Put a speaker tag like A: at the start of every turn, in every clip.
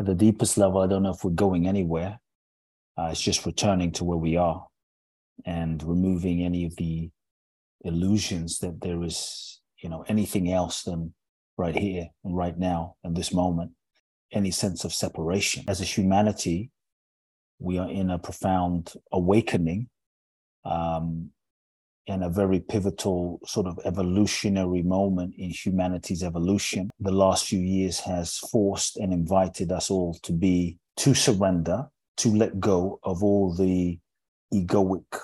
A: at the deepest level, I don't know if we're going anywhere. Uh, it's just returning to where we are and removing any of the illusions that there is, you know, anything else than right here and right now in this moment, any sense of separation. As a humanity, we are in a profound awakening um, and a very pivotal sort of evolutionary moment in humanity's evolution. The last few years has forced and invited us all to be, to surrender, to let go of all the egoic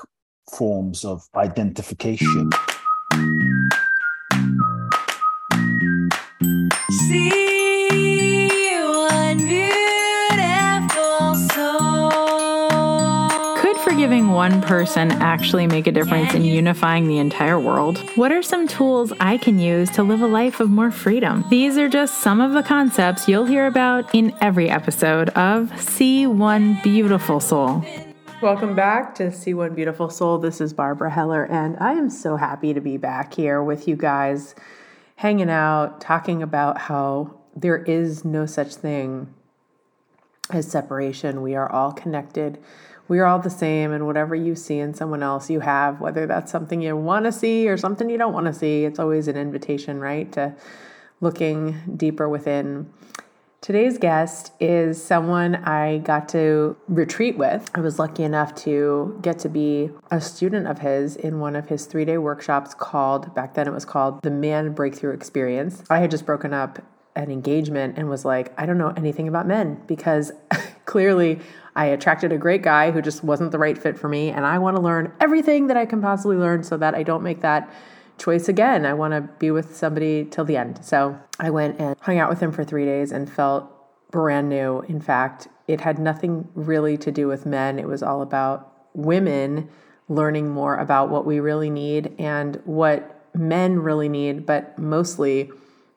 A: forms of identification.
B: One person actually make a difference in unifying the entire world? What are some tools I can use to live a life of more freedom? These are just some of the concepts you'll hear about in every episode of See One Beautiful Soul. Welcome back to See One Beautiful Soul. This is Barbara Heller, and I am so happy to be back here with you guys, hanging out, talking about how there is no such thing as separation. We are all connected. We are all the same, and whatever you see in someone else, you have, whether that's something you want to see or something you don't want to see. It's always an invitation, right, to looking deeper within. Today's guest is someone I got to retreat with. I was lucky enough to get to be a student of his in one of his three day workshops called, back then it was called the Man Breakthrough Experience. I had just broken up an engagement and was like, I don't know anything about men because clearly I attracted a great guy who just wasn't the right fit for me. And I want to learn everything that I can possibly learn so that I don't make that choice again. I want to be with somebody till the end. So I went and hung out with him for three days and felt brand new. In fact, it had nothing really to do with men, it was all about women learning more about what we really need and what men really need, but mostly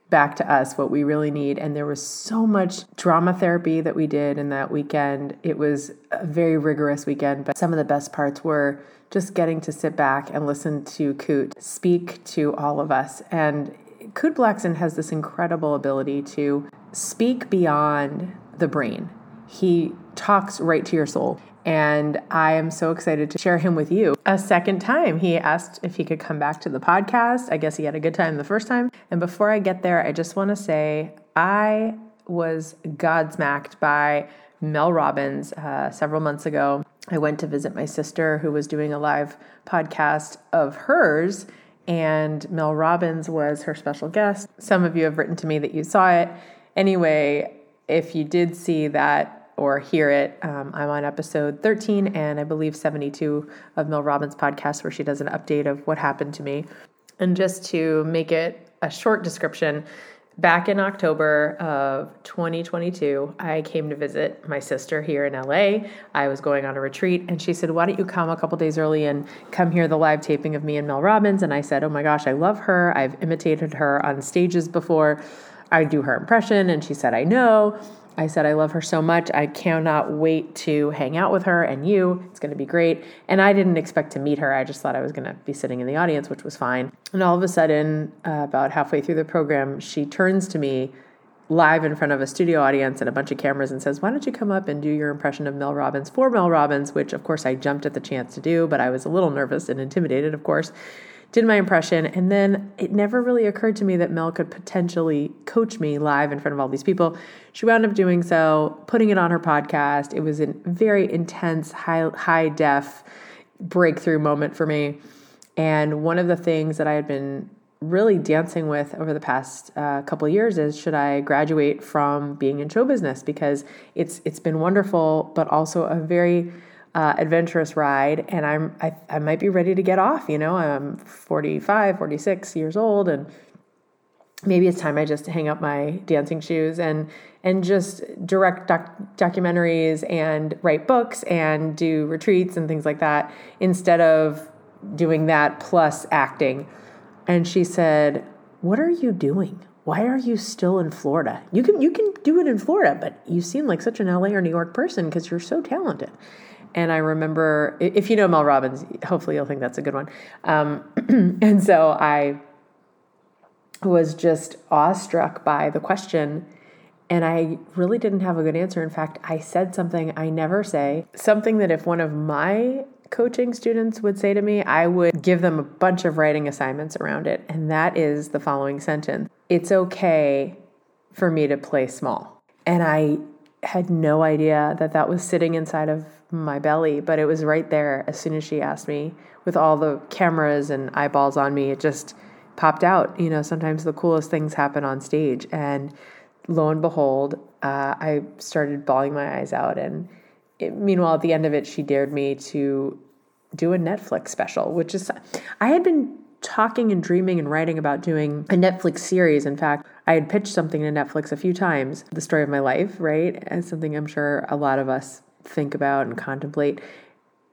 B: back to us what we really need. And there was so much drama therapy that we did in that weekend. It was a very rigorous weekend, but some of the best parts were just getting to sit back and listen to Kute speak to all of us. And Kute Blackson has this incredible ability to speak beyond the brain. He talks right to your soul. And I am so excited to share him with you. A second time, he asked if he could come back to the podcast. I guess he had a good time the first time. And before I get there, I just want to say I was godsmacked by Mel Robbins uh, several months ago. I went to visit my sister who was doing a live podcast of hers, and Mel Robbins was her special guest. Some of you have written to me that you saw it. Anyway, if you did see that or hear it, um, I'm on episode 13 and I believe 72 of Mel Robbins' podcast, where she does an update of what happened to me. And just to make it a short description, back in October of 2022, I came to visit my sister here in LA. I was going on a retreat, and she said, Why don't you come a couple days early and come hear the live taping of me and Mel Robbins? And I said, Oh my gosh, I love her. I've imitated her on stages before. I do her impression. And she said, I know. I said, I love her so much. I cannot wait to hang out with her and you. It's going to be great. And I didn't expect to meet her. I just thought I was going to be sitting in the audience, which was fine. And all of a sudden, uh, about halfway through the program, she turns to me live in front of a studio audience and a bunch of cameras and says, Why don't you come up and do your impression of Mel Robbins for Mel Robbins? Which, of course, I jumped at the chance to do, but I was a little nervous and intimidated, of course did my impression, and then it never really occurred to me that Mel could potentially coach me live in front of all these people. She wound up doing so, putting it on her podcast. It was a very intense, high high def breakthrough moment for me. And one of the things that I had been really dancing with over the past uh, couple years is should I graduate from being in show business because it's it's been wonderful, but also a very uh, adventurous ride and I'm I, I might be ready to get off you know? I'm 45 46 years old and maybe it's time I just hang up my dancing shoes and and just direct doc- documentaries and write books and do retreats and things like that instead of doing that plus acting. And she said what are you doing? Why are you still in Florida? You can you can do it in Florida but you seem like such an LA or New York person because you're so talented and I remember, if you know Mel Robbins, hopefully you'll think that's a good one. Um, and so I was just awestruck by the question And I really didn't have a good answer. In fact, I said something I never say, something that if one of my coaching students would say to me, I would give them a bunch of writing assignments around it. And that is the following sentence It's okay for me to play small. And I had no idea that that was sitting inside of my belly, but it was right there as soon as she asked me with all the cameras and eyeballs on me. It just popped out. You know, sometimes the coolest things happen on stage. And lo and behold, uh, I started bawling my eyes out. And it, meanwhile, at the end of it, she dared me to do a Netflix special, which is, I had been talking and dreaming and writing about doing a Netflix series. In fact, I had pitched something to Netflix a few times, the story of my life, right? And something I'm sure a lot of us think about and contemplate.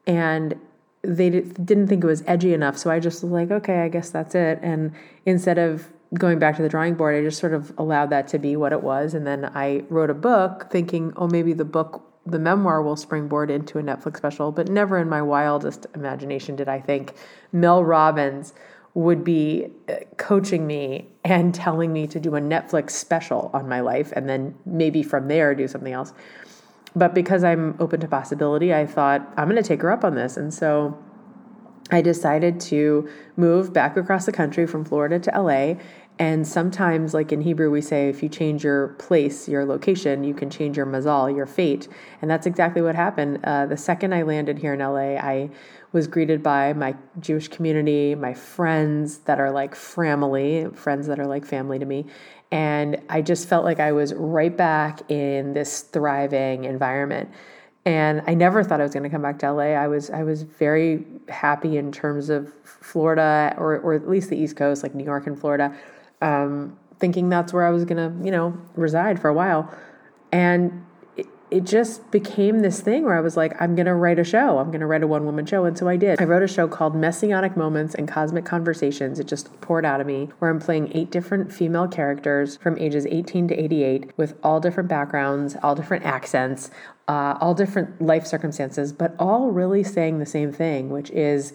B: And they didn't think it was edgy enough. So I just was like, okay, I guess that's it. And instead of going back to the drawing board, I just sort of allowed that to be what it was. And then I wrote a book thinking, oh, maybe the book, the memoir will springboard into a Netflix special. But never in my wildest imagination did I think Mel Robbins would be uh, coaching me and telling me to do a Netflix special on my life and then maybe from there do something else. But because I'm open to possibility, I thought I'm going to take her up on this. And so I decided to move back across the country from Florida to LA. And sometimes, like in Hebrew, we say if you change your place, your location, you can change your mazal, your fate. And that's exactly what happened. Uh, the second I landed here in LA, I was greeted by my Jewish community, my friends that are like family, friends that are like family to me. And I just felt like I was right back in this thriving environment. And I never thought I was going to come back to LA. I was I was very happy in terms of Florida or or at least the East Coast, like New York and Florida, um, thinking that's where I was going to you know reside for a while. And it just became this thing where I was like, I'm going to write a show. I'm going to write a one woman show. And so I did. I wrote a show called Messianic Moments and Cosmic Conversations. It just poured out of me, where I'm playing eight different female characters from ages 18 to 88 with all different backgrounds, all different accents, uh, all different life circumstances, but all really saying the same thing, which is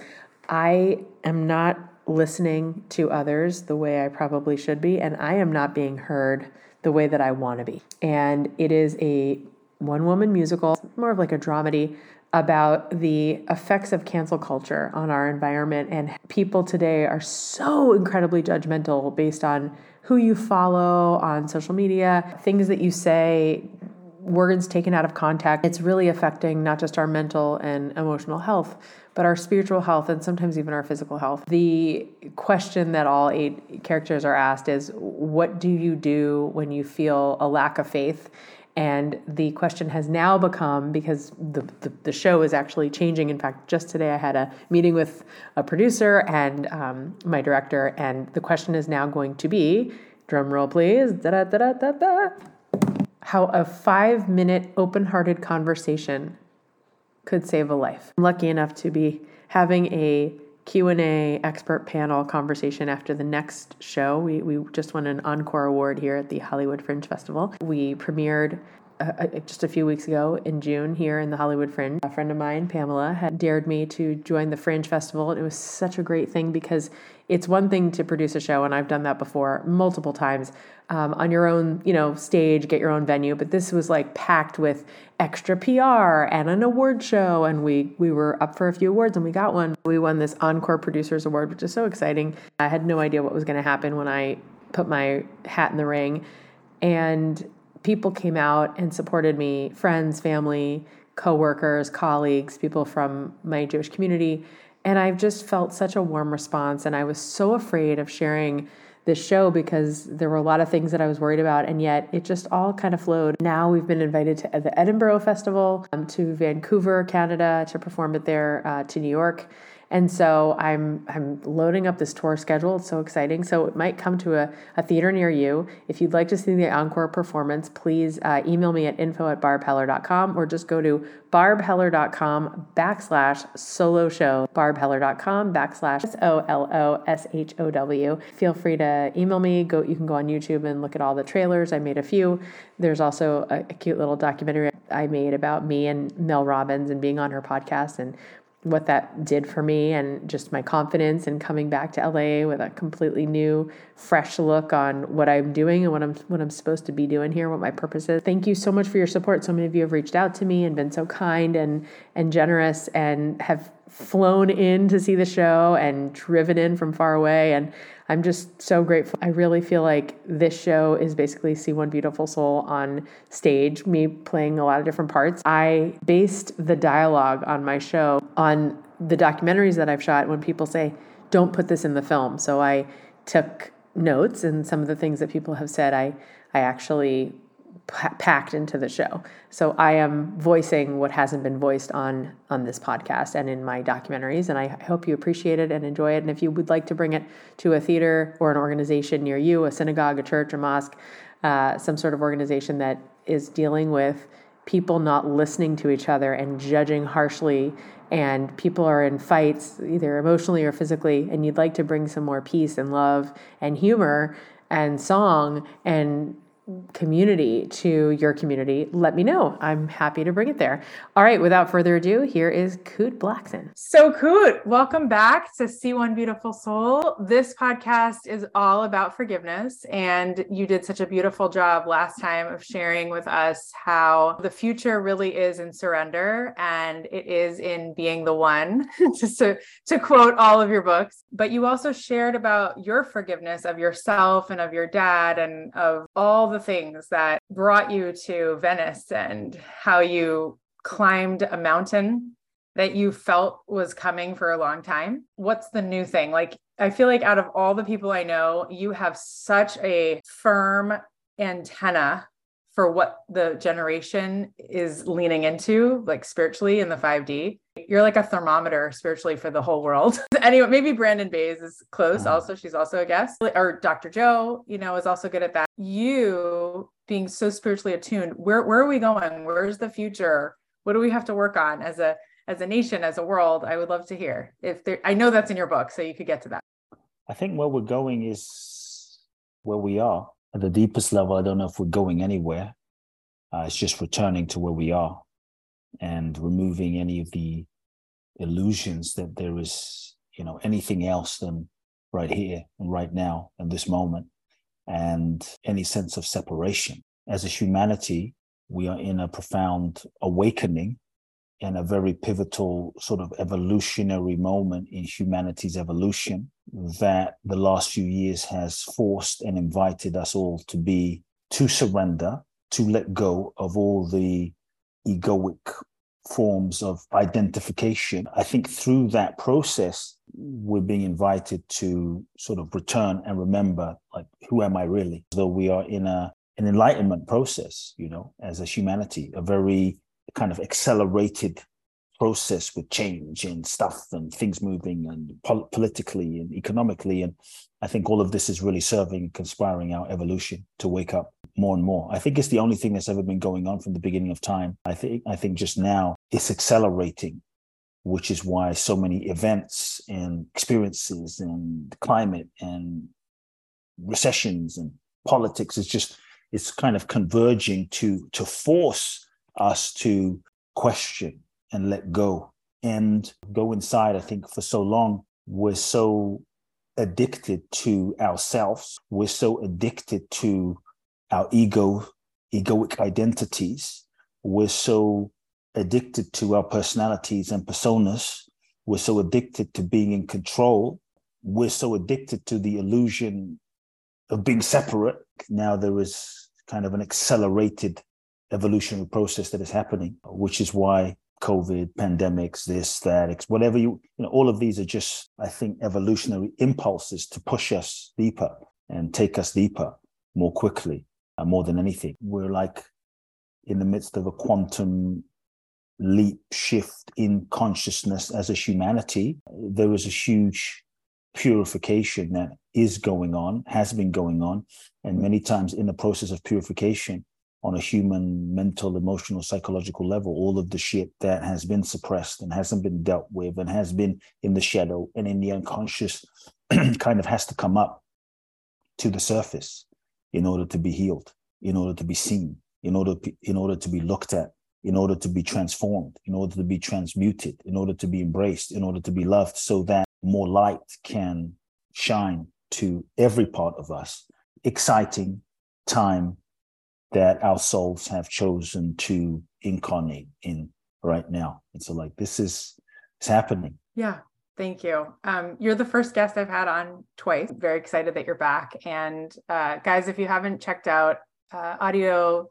B: I am not listening to others the way I probably should be, and I am not being heard the way that I want to be. And it is a one woman musical, more of like a dramedy about the effects of cancel culture on our environment. And people today are so incredibly judgmental based on who you follow on social media, things that you say, words taken out of context. It's really affecting not just our mental and emotional health, but our spiritual health and sometimes even our physical health. The question that all eight characters are asked is what do you do when you feel a lack of faith? And the question has now become because the, the, the, show is actually changing. In fact, just today I had a meeting with a producer and um, my director, and the question is now going to be drum roll, please. Da, da, da, da, da, How a five minute open hearted conversation could save a life. I'm lucky enough to be having a Q&A expert panel conversation after the next show. We, we just won an encore award here at the Hollywood Fringe Festival. We premiered just a few weeks ago in June here in the Hollywood Fringe. A friend of mine, Pamela, had dared me to join the Fringe Festival. And it was such a great thing because it's one thing to produce a show, and I've done that before multiple times um, on your own, you know, stage, get your own venue. But this was like packed with extra PR and an award show, and we we were up for a few awards, and we got one. We won this Encore Producers Award, which is so exciting. I had no idea what was going to happen when I put my hat in the ring, and people came out and supported me friends, family, coworkers, colleagues, people from my Jewish community. And I've just felt such a warm response. And I was so afraid of sharing this show because there were a lot of things that I was worried about, and yet it just all kind of flowed. Now we've been invited to the Edinburgh Festival, um, to Vancouver, Canada, to perform it there, uh, to New York. And so I'm I'm loading up this tour schedule. It's so exciting. So it might come to a, a theater near you. If you'd like to see the encore performance, please uh, email me at info at barbheller.com or just go to barbheller.com backslash solo show, barbheller.com backslash S O L O S H O W. Feel free to email me. Go. You can go on YouTube and look at all the trailers. I made a few. There's also a, a cute little documentary I made about me and Mel Robbins and being on her podcast and what that did for me and just my confidence in coming back to LA with a completely new, fresh look on what I'm doing and what I'm what I'm supposed to be doing here, what my purpose is. Thank you so much for your support. So many of you have reached out to me and been so kind and and generous and have flown in to see the show and driven in from far away and I'm just so grateful. I really feel like this show is basically See One Beautiful Soul on stage, me playing a lot of different parts. I based the dialogue on my show on the documentaries that I've shot when people say, don't put this in the film. So I took notes and some of the things that people have said I I actually packed into the show. So I am voicing what hasn't been voiced on on this podcast and in my documentaries and I hope you appreciate it and enjoy it and if you would like to bring it to a theater or an organization near you, a synagogue, a church, a mosque, uh, some sort of organization that is dealing with people not listening to each other and judging harshly and people are in fights either emotionally or physically and you'd like to bring some more peace and love and humor and song and community to your community, let me know. I'm happy to bring it there. All right, without further ado, here is Kute Blackson.
C: So, Kute, welcome back to See One Beautiful Soul. This podcast is all about forgiveness. And you did such a beautiful job last time of sharing with us how the future really is in surrender and it is in being the one, just to, to quote all of your books. But you also shared about your forgiveness of yourself and of your dad and of all the things that brought you to Venice and how you climbed a mountain that you felt was coming for a long time. What's the new thing? Like, I feel like out of all the people I know, you have such a firm antenna for what the generation is leaning into, like spiritually in the 5D. You're like a thermometer spiritually for the whole world. anyway, maybe Brandon Bays is close. Uh-huh. Also, she's also a guest, or Dr. Joe, you know, is also good at that. You being so spiritually attuned, where where are we going? Where's the future? What do we have to work on as a as a nation, as a world? I would love to hear if there. I know that's in your book, so you could get to that.
A: I think where we're going is where we are at the deepest level, I don't know if we're going anywhere. Uh, it's just returning to where we are and removing any of the illusions that there is, you know, anything else than right here and right now in this moment and any sense of separation. As a humanity, we are in a profound awakening and a very pivotal sort of evolutionary moment in humanity's evolution that the last few years has forced and invited us all to be to surrender to let go of all the egoic forms of identification. I think through that process we're being invited to sort of return and remember like who am i really? Though we are in a an enlightenment process you know as a humanity a very kind of accelerated process with change and stuff and things moving and pol- politically and economically. And i think all of this is really serving conspiring our evolution to wake up more and more i think it's the only thing that's ever been going on from the beginning of time i think i think just now it's accelerating which is why so many events and experiences and climate and recessions and politics is just it's kind of converging to to force us to question and let go and go inside. I think for so long, we're so addicted to ourselves. We're so addicted to our ego, egoic identities. We're so addicted to our personalities and personas. We're so addicted to being in control. We're so addicted to the illusion of being separate. Now there is kind of an accelerated evolutionary process that is happening, which is why COVID, pandemics, this, that, whatever you, you know, all of these are just, I think, evolutionary impulses to push us deeper and take us deeper more quickly, uh, more than anything. We're like in the midst of a quantum leap shift in consciousness as a humanity. There is a huge purification that is going on, has been going on. And many times in the process of purification, on a human, mental, emotional, psychological level, all of the shit that has been suppressed and hasn't been dealt with and has been in the shadow and in the unconscious kind of has to come up to the surface in order to be healed, in order to be seen, in order, in order to be looked at in order to be transformed, in order to be transmuted, in order to be embraced, in order to be loved, so that more light can shine to every part of us. Exciting time that our souls have chosen to incarnate in right now. And so, like, this is it's happening.
C: Yeah. Thank you. Um, you're the first guest I've had on twice. Very excited that you're back. And uh, guys, if you haven't checked out uh, audio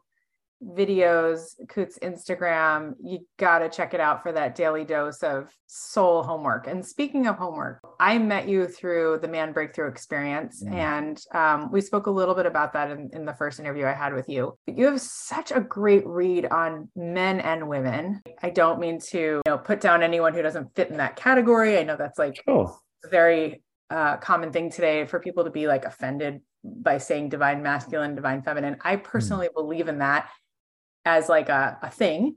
C: videos, Kute's Instagram, you got to check it out for that daily dose of soul homework. And speaking of homework, I met you through the Man Breakthrough Experience. Mm. And um, we spoke a little bit about that in, in the first interview I had with you. But you have such a great read on men and women. I don't mean to you know, put down anyone who doesn't fit in that category. I know that's like oh. very uh, common thing today for people to be like offended by saying divine masculine, divine feminine. I mm. personally mm. believe in that as like a, a thing.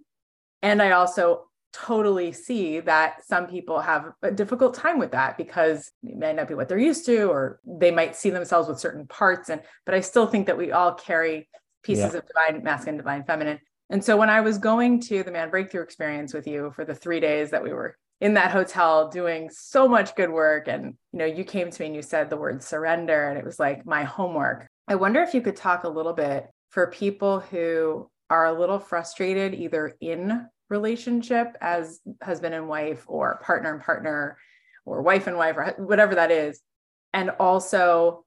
C: And I also totally see that some people have a difficult time with that because it may not be what they're used to or they might see themselves with certain parts and but i still think that we all carry pieces yeah. of divine masculine divine feminine and so when i was going to the man breakthrough experience with you for the three days that we were in that hotel doing so much good work and you know you came to me and you said the word surrender and it was like my homework i wonder if you could talk a little bit for people who are a little frustrated either in relationship as husband and wife or partner and partner or wife and wife or whatever that is. And also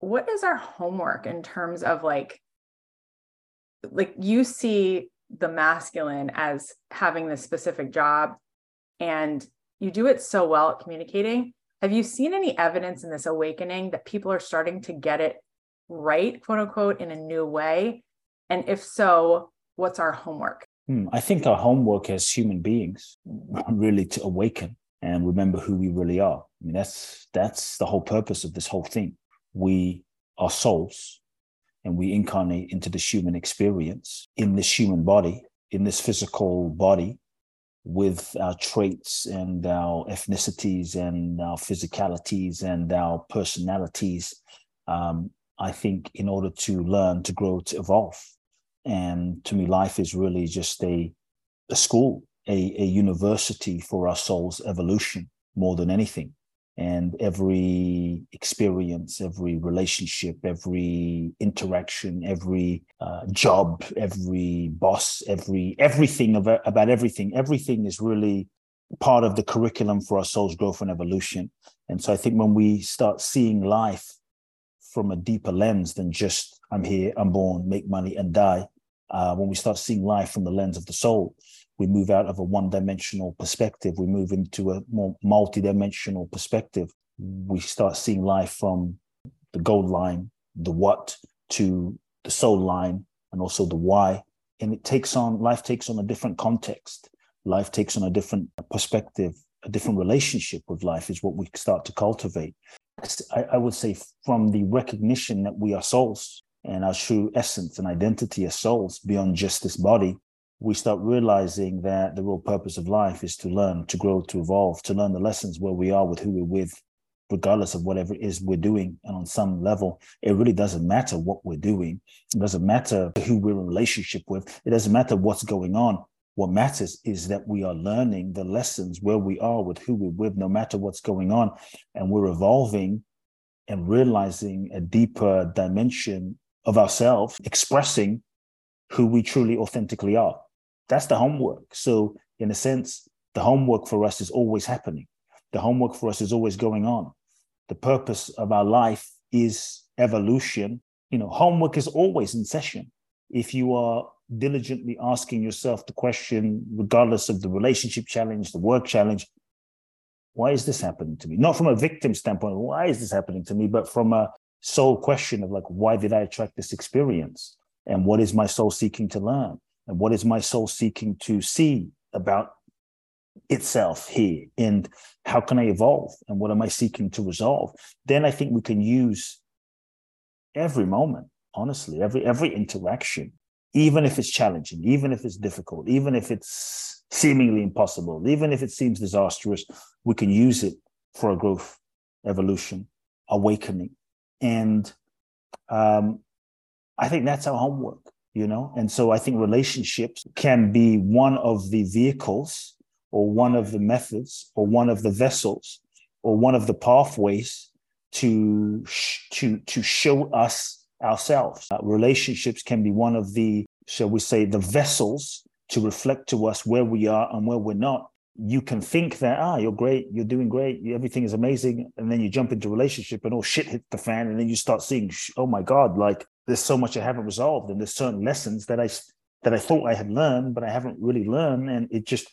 C: what is our homework in terms of like like you see the masculine as having this specific job and you do it so well at communicating. Have you seen any evidence in this awakening that people are starting to get it right quote unquote in a new way and if so, what's our homework?
A: Hmm, I think our homework as human beings really to awaken and remember who we really are. I mean, that's that's the whole purpose of this whole thing. We are souls and we incarnate into this human experience in this human body, in this physical body, with our traits and our ethnicities and our physicalities and our personalities. Um, I think in order to learn, to grow, to evolve. And to me, life is really just a, a school, a, a university for our soul's evolution more than anything. And every experience, every relationship, every interaction, every uh, job, every boss, every everything of, about everything, everything is really part of the curriculum for our soul's growth and evolution. And so I think when we start seeing life from a deeper lens than just I'm here, I'm born, make money, and die, uh, when we start seeing life from the lens of the soul, we move out of a one dimensional perspective, we move into a more multi dimensional perspective. We start seeing life from the gold line, the what, to the soul line, and also the why. And it takes on, life takes on a different context. Life takes on a different perspective, a different relationship with life is what we start to cultivate. I, I would say from the recognition that we are souls, and our true essence and identity as souls beyond just this body, we start realizing that the real purpose of life is to learn, to grow, to evolve, to learn the lessons where we are with who we're with, regardless of whatever it is we're doing. And on some level, it really doesn't matter what we're doing. It doesn't matter who we're in relationship with. It doesn't matter what's going on. What matters is that we are learning the lessons where we are with who we're with, no matter what's going on. And we're evolving and realizing a deeper dimension of ourselves, expressing who we truly authentically are. That's the homework. So, in a sense, the homework for us is always happening. The homework for us is always going on. The purpose of our life is evolution. You know, homework is always in session. If you are diligently asking yourself the question, regardless of the relationship challenge, the work challenge, why is this happening to me? Not from a victim standpoint, why is this happening to me, but from a soul question of like, why did I attract this experience? And what is my soul seeking to learn? And what is my soul seeking to see about itself here? And how can I evolve? And what am I seeking to resolve? Then I think we can use every moment, honestly, every every interaction, even if it's challenging, even if it's difficult, even if it's seemingly impossible, even if it seems disastrous, we can use it for a growth, evolution, awakening, and um, I think that's our homework. you know? And so I think relationships can be one of the vehicles or one of the methods or one of the vessels or one of the pathways to to to show us ourselves. Uh, relationships can be one of the, shall we say, the vessels to reflect to us where we are and where we're not. You can think that ah, you're great, you're doing great, everything is amazing, and then you jump into relationship and all shit hits the fan, and then you start seeing, oh my god, like there's so much I haven't resolved, and there's certain lessons that I that I thought I had learned, but I haven't really learned, and it just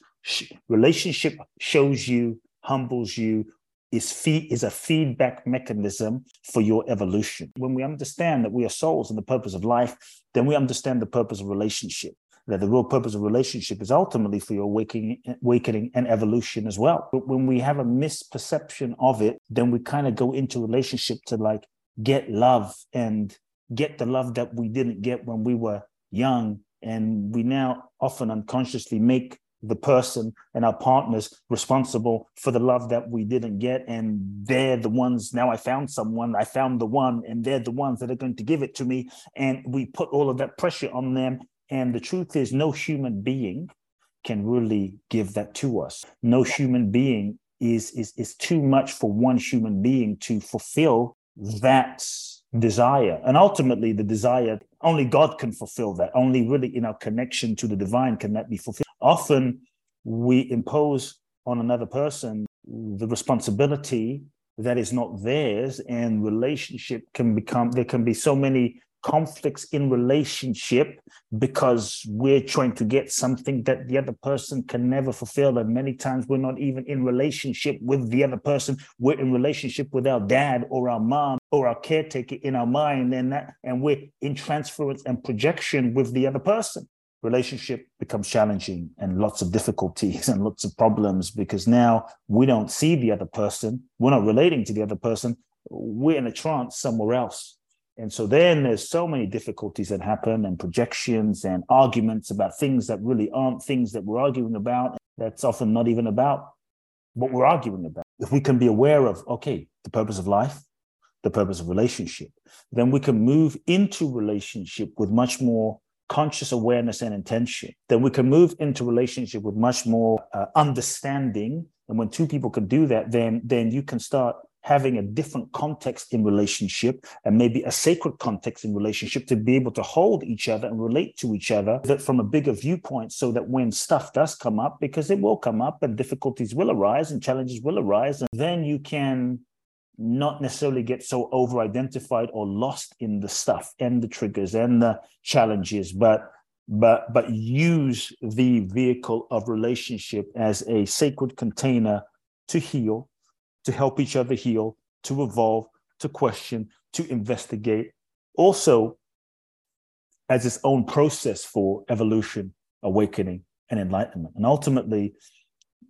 A: relationship shows you, humbles you, is feed is a feedback mechanism for your evolution. When we understand that we are souls and the purpose of life, then we understand the purpose of relationship. That the real purpose of relationship is ultimately for your awakening, awakening and evolution as well. But when we have a misperception of it, then we kind of go into relationship to like get love and get the love that we didn't get when we were young. And we now often unconsciously make the person and our partners responsible for the love that we didn't get and they're the ones now i found someone i found the one and they're the ones that are going to give it to me and we put all of that pressure on them and the truth is no human being can really give that to us. No human being is is is too much for one human being to fulfill that desire. And ultimately the desire only god can fulfill that. Only really in our connection to the divine can that be fulfilled. Often we impose on another person the responsibility that is not theirs and relationship can become there can be so many conflicts in relationship because we're trying to get something that the other person can never fulfill. And many times we're not even in relationship with the other person. We're in relationship with our dad or our mom or our caretaker in our mind. And that and we're in transference and projection with the other person. Relationship becomes challenging and lots of difficulties and lots of problems because now we don't see the other person. We're not relating to the other person. We're in a trance somewhere else and so then there's so many difficulties that happen and projections and arguments about things that really aren't things that we're arguing about that's often not even about what we're arguing about if we can be aware of okay the purpose of life the purpose of relationship then we can move into relationship with much more conscious awareness and intention, then we can move into relationship with much more uh, understanding. And when two people can do that, then then you can start having a different context in relationship and maybe a sacred context in relationship to be able to hold each other and relate to each other that from a bigger viewpoint so that when stuff does come up because it will come up and difficulties will arise and challenges will arise and then you can not necessarily get so over identified or lost in the stuff and the triggers and the challenges but but but use the vehicle of relationship as a sacred container to heal to help each other heal to evolve to question to investigate also as its own process for evolution awakening and enlightenment and ultimately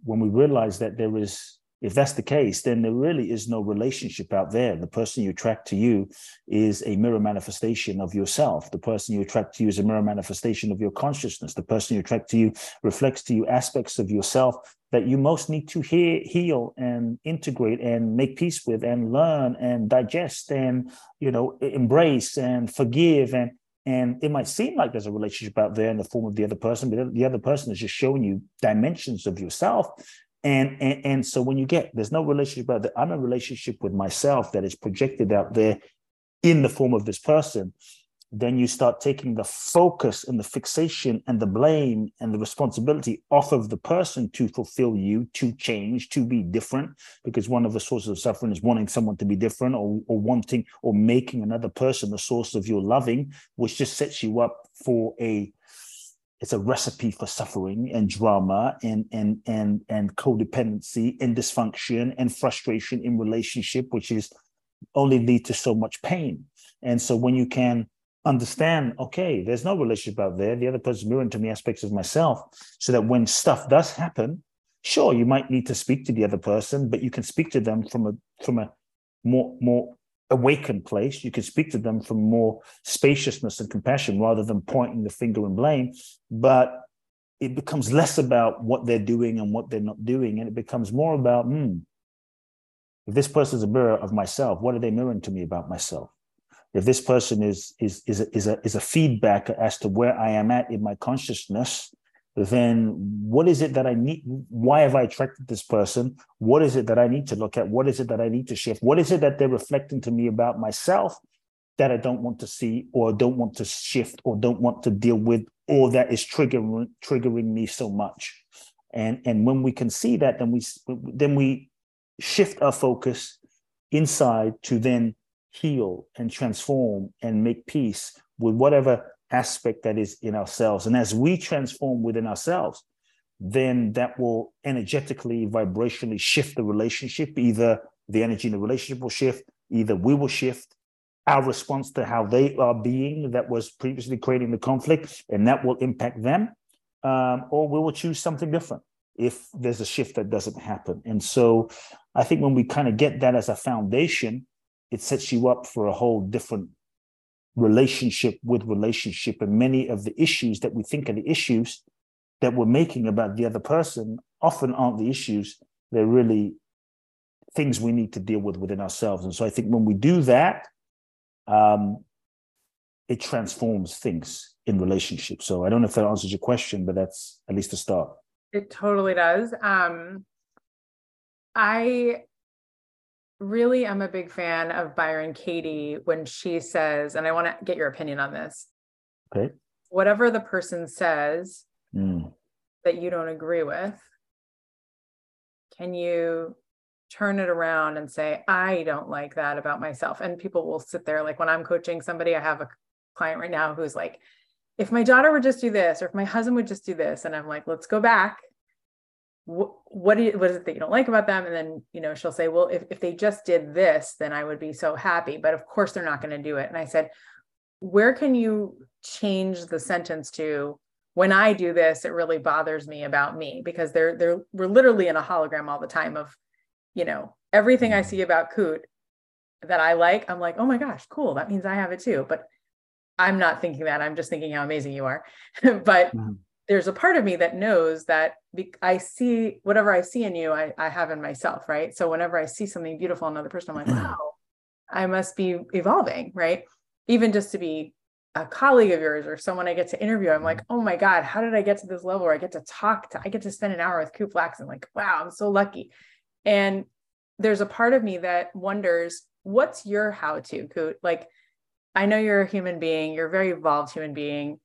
A: when we realize that there is if that's the case, then there really is no relationship out there. The person you attract to you is a mirror manifestation of yourself. The person you attract to you is a mirror manifestation of your consciousness. The person you attract to you reflects to you aspects of yourself that you most need to hear, heal and integrate and make peace with and learn and digest and you know embrace and forgive and and it might seem like there's a relationship out there in the form of the other person, but the other person is just showing you dimensions of yourself. And, and and so when you get there's no relationship about that i'm a relationship with myself that is projected out there in the form of this person then you start taking the focus and the fixation and the blame and the responsibility off of the person to fulfill you to change to be different because one of the sources of suffering is wanting someone to be different or, or wanting or making another person the source of your loving which just sets you up for a it's a recipe for suffering and drama and and and and codependency and dysfunction and frustration in relationship which is only lead to so much pain. And so when you can understand okay there's no relationship out there the other person's mirroring to me aspects of myself so that when stuff does happen sure you might need to speak to the other person but you can speak to them from a from a more more awakened place. You can speak to them from more spaciousness and compassion rather than pointing the finger and blame. But it becomes less about what they're doing and what they're not doing. And it becomes more about, hmm, if this person is a mirror of myself, what are they mirroring to me about myself? If this person is is is a, is a is a feedback as to where I am at in my consciousness, then what is it that I need? Why have I attracted this person? What is it that I need to look at? What is it that I need to shift? What is it that they're reflecting to me about myself that I don't want to see or don't want to shift or don't want to deal with or that is triggering triggering me so much? And and when we can see that, then we then we shift our focus inside to then heal and transform and make peace with whatever aspect that is in ourselves. And as we transform within ourselves, then that will energetically, vibrationally shift the relationship. Either the energy in the relationship will shift, either we will shift our response to how they are being that was previously creating the conflict, and that will impact them, um, or we will choose something different if there's a shift that doesn't happen. And so I think when we kind of get that as a foundation, it sets you up for a whole different relationship with relationship. And many of the issues that we think are the issues that we're making about the other person often aren't the issues. They're really things we need to deal with within ourselves. And so i think when we do that um, it transforms things in relationships. So i don't know if that answers your question but that's at least a start.
C: It totally does. Um, i really am a big fan of Byron Katie when she says, and I want to get your opinion on this.
A: Okay.
C: Whatever the person says
A: mm.
C: that you don't agree with, can you turn it around and say, I don't like that about myself? And people will sit there, like when I'm coaching somebody, I have a client right now who's like, if my daughter would just do this, or if my husband would just do this, and I'm like, let's go back what do you, what is it that you don't like about them? And then you know she'll say well if, if they just did this then i would be so happy but of course they're not going to do it. And i said where can you change the sentence to when i do this it really bothers me about me because they're they're we're literally in a hologram all the time of you know everything i mm-hmm. see about Kute that i like i'm like oh my gosh cool that means i have it too but i'm not thinking that i'm just thinking how amazing you are. But mm-hmm there's a part of me that knows that I see whatever I see in you, I, I have in myself, right? So whenever I see something beautiful in another person, I'm like, mm-hmm. wow, I must be evolving, right? Even just to be a colleague of yours or someone I get to interview, I'm like, mm-hmm. oh my God, how did I get to this level where I get to talk to, I get to spend an hour with Kute and like, wow, I'm so lucky. And there's a part of me that wonders, what's your how to, Kute? Like, I know you're a human being, you're a very evolved human being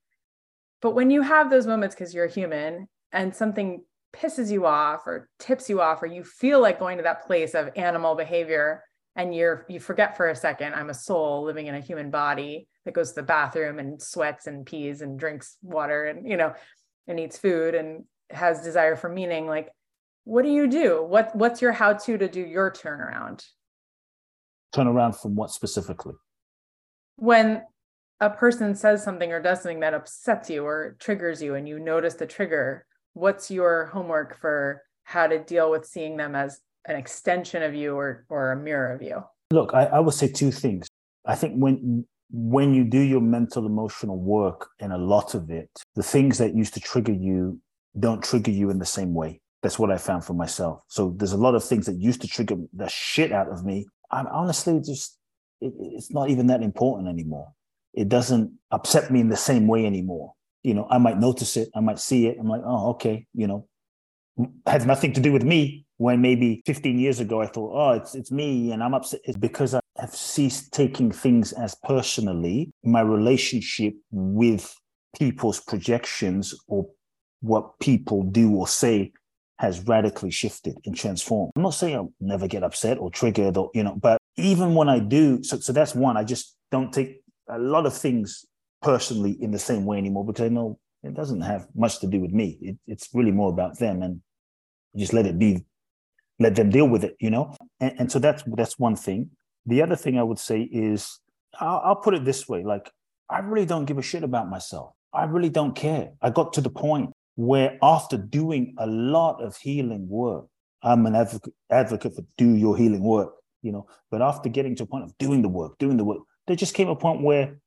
C: but when you have those moments, because you're human and something pisses you off or tips you off, or you feel like going to that place of animal behavior and you're you forget for a second, I'm a soul living in a human body that goes to the bathroom and sweats and pees and drinks water and you know and eats food and has desire for meaning. Like, what do you do? What what's your how-to to do your turnaround?
A: Turn around from what specifically?
C: When a person says something or does something that upsets you or triggers you and you notice the trigger, what's your homework for how to deal with seeing them as an extension of you or or a mirror of you?
A: Look, I, I would say two things. I think when when you do your mental emotional work and a lot of it, the things that used to trigger you don't trigger you in the same way. That's what I found for myself. So there's a lot of things that used to trigger the shit out of me. I'm honestly just it, it's not even that important anymore it doesn't upset me in the same way anymore. You know, I might notice it, I might see it. I'm like, oh, okay, you know, has nothing to do with me. When maybe 15 years ago I thought, oh, it's it's me and I'm upset. It's because I have ceased taking things as personally. My relationship with people's projections or what people do or say has radically shifted and transformed. I'm not saying I'll never get upset or triggered or, you know, but even when I do, so so that's one, I just don't take a lot of things personally in the same way anymore because I know it doesn't have much to do with me. It, it's really more about them and just let it be, let them deal with it, you know? And, and so that's, that's one thing. The other thing I would say is, I'll, I'll put it this way, like, I really don't give a shit about myself. I really don't care. I got to the point where after doing a lot of healing work, I'm an advocate, advocate for do your healing work, you know, but after getting to a point of doing the work, doing the work, there just came a point where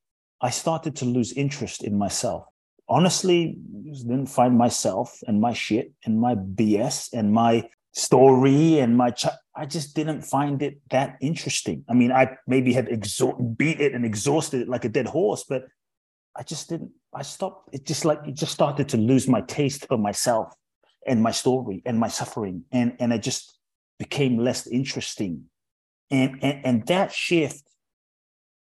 A: I started to lose interest in myself. Honestly, didn't find myself and my shit and my BS and my story and my ch- I just didn't find it that interesting. I mean, I maybe had exo- beat it and exhausted it like a dead horse, but I just didn't. I stopped. It just like it just started to lose my taste for myself and my story and my suffering, and and it just became less interesting, and and, and that shift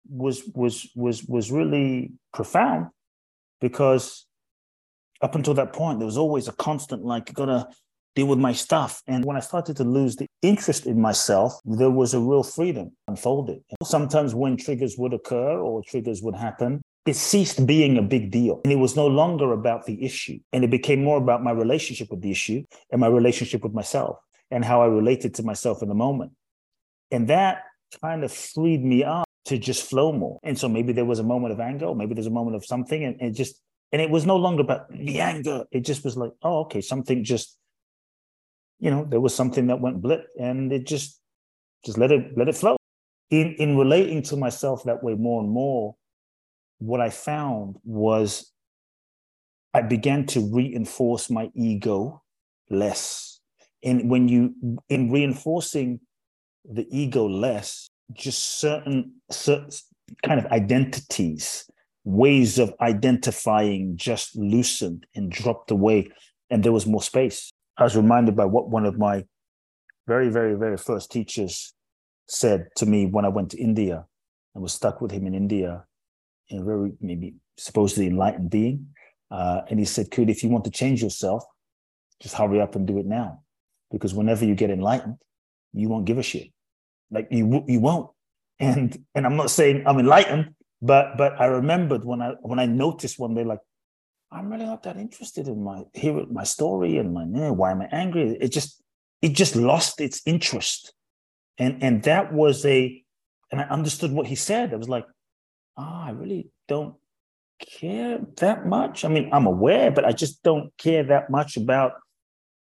A: was was was was really profound because up until that point there was always a constant like gotta deal with my stuff. And when I started to lose the interest in myself, there was a real freedom unfolded. Sometimes when triggers would occur or triggers would happen, it ceased being a big deal. And it was no longer about the issue. And it became more about my relationship with the issue and my relationship with myself and how I related to myself in the moment. And that kind of freed me up to just flow more. And so maybe there was a moment of anger, or maybe there's a moment of something, and it just and it was no longer about the anger. It just was like, oh, okay, something just you know, there was something that went blip and it just just let it let it flow. In in relating to myself that way more and more, what I found was I began to reinforce my ego less. And when you in reinforcing the ego less, just certain certain kind of identities, ways of identifying just loosened and dropped away, and there was more space. I was reminded by what one of my very, very, very first teachers said to me when I went to India and was stuck with him in India, a very maybe supposedly enlightened being. Uh, and he said, Kute, if you want to change yourself, just hurry up and do it now. Because whenever you get enlightened, you won't give a shit. Like you you won't. And and I'm not saying I'm enlightened, but but I remembered when I when I noticed one day, like, I'm really not that interested in my hear my story and my eh, why am I angry? It just it just lost its interest, and and that was a, and I understood what he said. I was like, ah, oh, I really don't care that much. I mean, I'm aware, but I just don't care that much about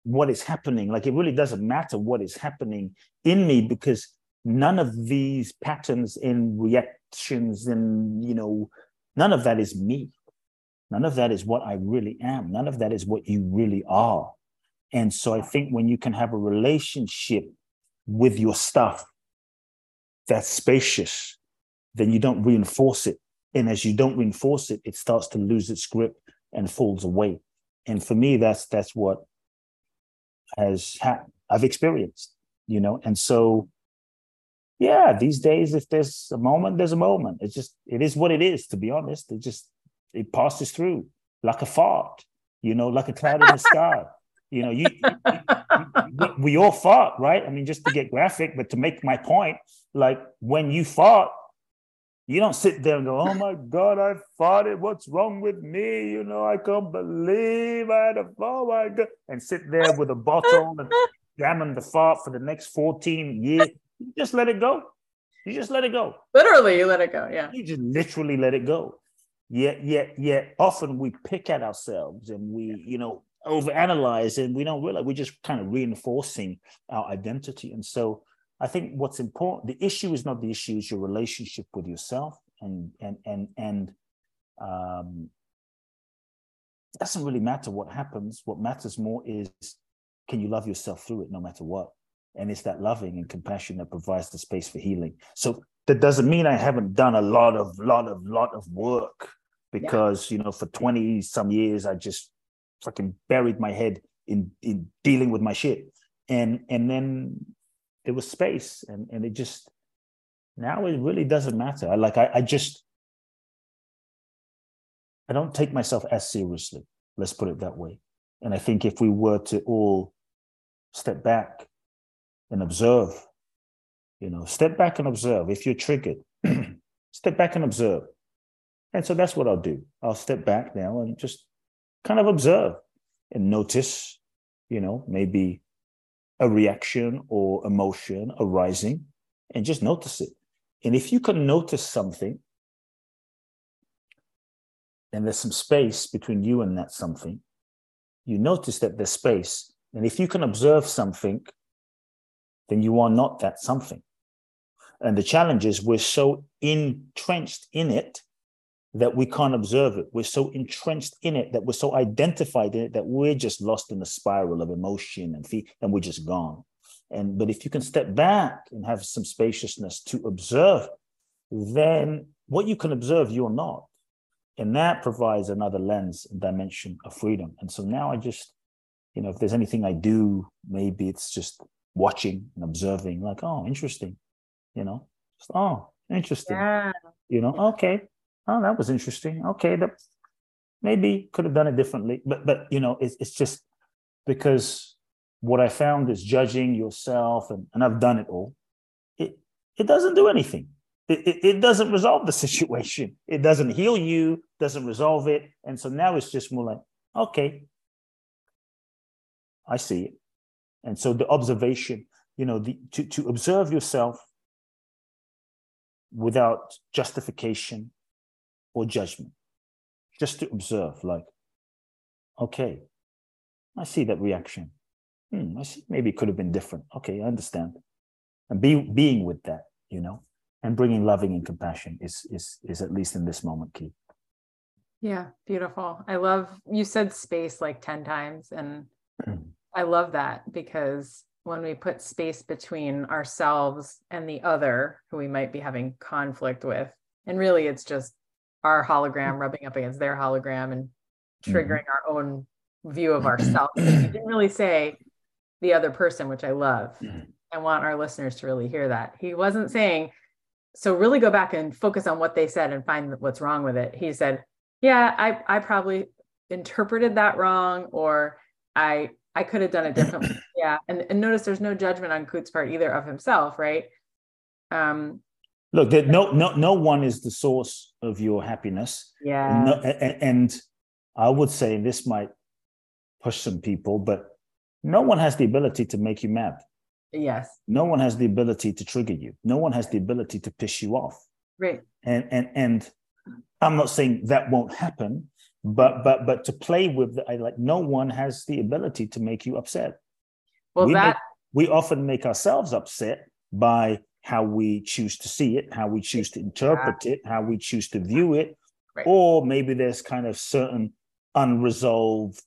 A: what is happening. Like it really doesn't matter what is happening in me because none of these patterns in reactions and you know none of that is me None of that is what I really am. None of that is what you really are. And so I think when you can have a relationship with your stuff that's spacious, then you don't reinforce it. And as you don't reinforce it, it starts to lose its grip and falls away. And for me, that's that's what has ha- I've experienced, you know. And so, yeah, these days, if there's a moment, there's a moment. It's just it is what it is. To be honest, it just it passes through like a fart, you know, like a cloud in the sky. You know, you, you, you, we all fart, right? I mean, just to get graphic, but to make my point, like when you fart, you don't sit there and go, "Oh my God, I farted. What's wrong with me? You know, I can't believe I had a oh my God," and sit there with a bottle and examine the fart for the next fourteen years. You just let it go. You just let it go.
C: Literally, you let it go. Yeah.
A: You just literally let it go yet yet yet often we pick at ourselves and we you know overanalyze and we don't realize we're just kind of reinforcing our identity and so i think what's important the issue is not the issue is your relationship with yourself and and and and um it doesn't really matter what happens what matters more is can you love yourself through it no matter what and it's that loving and compassion that provides the space for healing. So that doesn't mean i haven't done a lot of lot of lot of work because yeah. you know for 20 some years i just fucking buried my head in in dealing with my shit. And and then there was space and and it just now it really doesn't matter. I, like I, I just i don't take myself as seriously. Let's put it that way. And i think if we were to all step back and observe you know step back and observe if you're triggered step back and observe and so that's what I'll do. I'll step back now and just kind of observe and notice, you know, maybe a reaction or emotion arising and just notice it. And if you can notice something, and there's some space between you and that something, you notice that there's space. And if you can observe something, then you are not that something. And the challenge is we're so entrenched in it that we can't observe it. We're so entrenched in it that we're so identified in it that we're just lost in a spiral of emotion and feel, and we're just gone. And but if you can step back and have some spaciousness to observe, then what you can observe, you're not. And that provides another lens and dimension of freedom. And so now I just, you know, if there's anything I do, maybe it's just watching and observing, like, oh, interesting, you know, just, oh, interesting. Yeah. You know, okay, oh, that was interesting. Okay, that maybe could have done it differently. But but you know, it's it's just because what I found is judging yourself, and, and I've done it all. It it doesn't do anything. It, it, it doesn't resolve the situation. It doesn't heal you, doesn't resolve it. And so now it's just more like, okay, I see it. And so the observation, you know, the, to, to observe yourself without justification or judgment, just to observe, like, okay, I see that reaction. Hmm, I see maybe it could have been different. Okay, I understand. And be, being with that, you know, and bringing loving and compassion is is is at least in this moment key.
C: Yeah, beautiful. I love you said space like 10 times and I love that because when we put space between ourselves and the other who we might be having conflict with, and really it's just our hologram rubbing up against their hologram and mm-hmm. triggering mm-hmm. our own view of ourselves. you didn't really say the other person, which I love. Mm-hmm. I want our listeners to really hear that. He wasn't saying, so really go back and focus on what they said and find what's wrong with it. He said, yeah, I, I probably interpreted that wrong, or I I could have done it differently. yeah. And, and notice there's no judgment on Kute's part either of himself, right? Um,
A: Look, there, no, no, no one is the source of your happiness.
C: Yeah.
A: And, no, and, and I would say this might push some people, but no one has the ability to make you mad.
C: Yes.
A: No one has the ability to trigger you. No one has the ability to piss you off.
C: Right.
A: And and and I'm not saying that won't happen, but but but to play with the, I like no one has the ability to make you upset.
C: Well,
A: we
C: that
A: make, we often make ourselves upset by how we choose to see it, how we choose to interpret it, how we choose to view it, right. or maybe there's kind of certain unresolved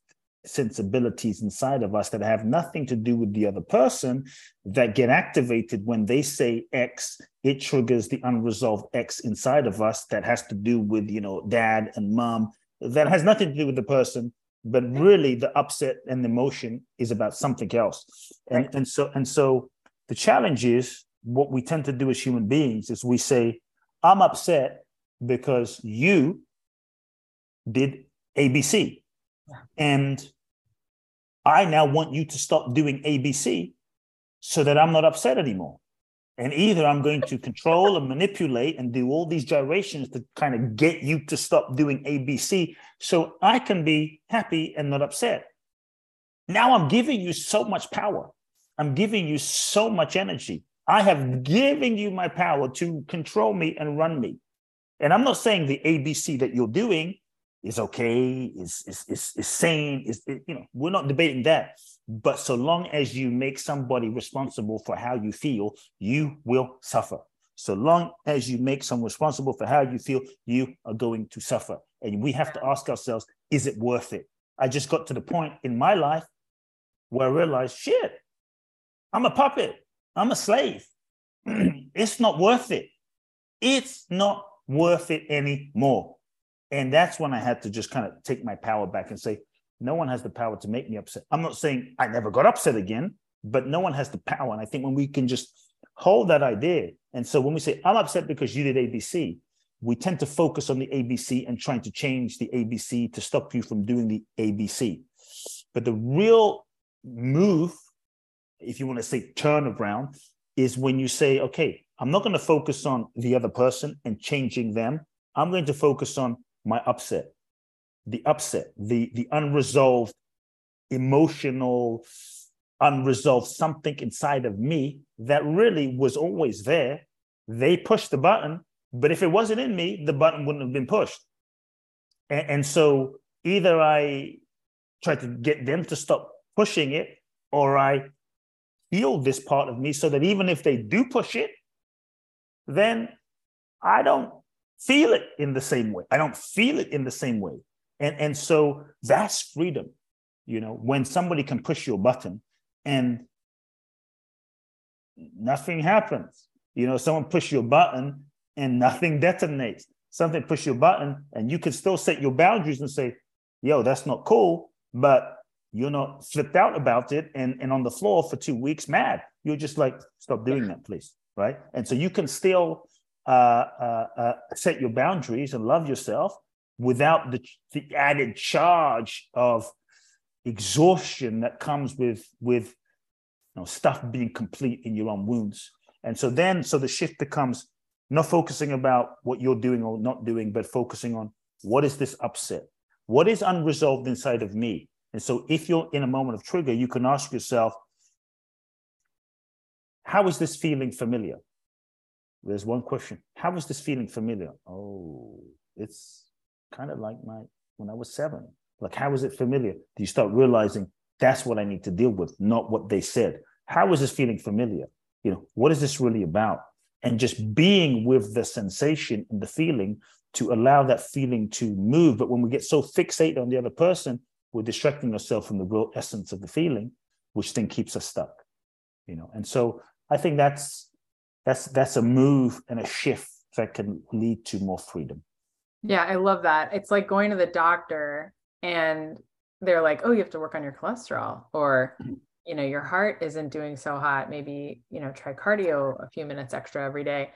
A: sensibilities inside of us that have nothing to do with the other person that get activated when they say x it triggers the unresolved x inside of us that has to do with you know dad and mom that has nothing to do with the person but really the upset and the emotion is about something else. And and so and so the challenge is what we tend to do as human beings is we say i'm upset because you did abc and i now want you to stop doing abc so that i'm not upset anymore and either I'm going to control and manipulate and do all these gyrations to kind of get you to stop doing ABC so I can be happy and not upset. Now I'm giving you so much power. I'm giving you so much energy. I have given you my power to control me and run me. And I'm not saying the ABC that you're doing is okay, is, is, is, is sane, is, you know, we're not debating that. But so long as you make somebody responsible for how you feel, you will suffer. So long as you make someone responsible for how you feel, you are going to suffer. And we have to ask ourselves, is it worth it? I just got to the point in my life where I realized, shit, I'm a puppet, I'm a slave. it's not worth it. It's not worth it anymore. And that's when I had to just kind of take my power back and say, no one has the power to make me upset. I'm not saying I never got upset again, but no one has the power. And I think when we can just hold that idea, and so when we say, I'm upset because you did ABC, we tend to focus on the ABC and trying to change the ABC to stop you from doing the ABC. But the real move, if you want to say turnaround, is when you say, okay, I'm not going to focus on the other person and changing them. I'm going to focus on my upset the upset, the the unresolved emotional, unresolved something inside of me that really was always there. They pushed the button, but if it wasn't in me, the button wouldn't have been pushed. And, and so either I try to get them to stop pushing it, or I heal this part of me so that even if they do push it, then I don't feel it in the same way. I don't feel it in the same way. And, and so that's freedom. You know, when somebody can push your button and nothing happens. You know, someone push your button and nothing detonates. Something push your button and you can still set your boundaries and say, yo, that's not cool, but you're not flipped out about it and, and on the floor for two weeks mad. You're just like, stop doing that, please. Right. And so you can still uh, uh, uh, set your boundaries and love yourself without the, the added charge of exhaustion that comes with with you know, stuff being complete in your own wounds. And so then, so the shift becomes not focusing about what you're doing or not doing, but focusing on what is this upset? What is unresolved inside of me? And so if you're in a moment of trigger, you can ask yourself, how is this feeling familiar? There's one question. How is this feeling familiar? Oh, it's kind of like my when I was seven. Like, how is it familiar? Do you start realizing that's what I need to deal with, not what they said? How is this feeling familiar? You know, what is this really about? And just being with the sensation and the feeling to allow that feeling to move. But when we get so fixated on the other person, we're distracting ourselves from the real essence of the feeling, which then keeps us stuck. You know, and so I think that's that's that's a move and a shift that can lead to more freedom.
C: Yeah, I love that. It's like going to the doctor and they're like, "Oh, you have to work on your cholesterol," or mm-hmm. you know, your heart isn't doing so hot. Maybe you know, try cardio a few minutes extra every day.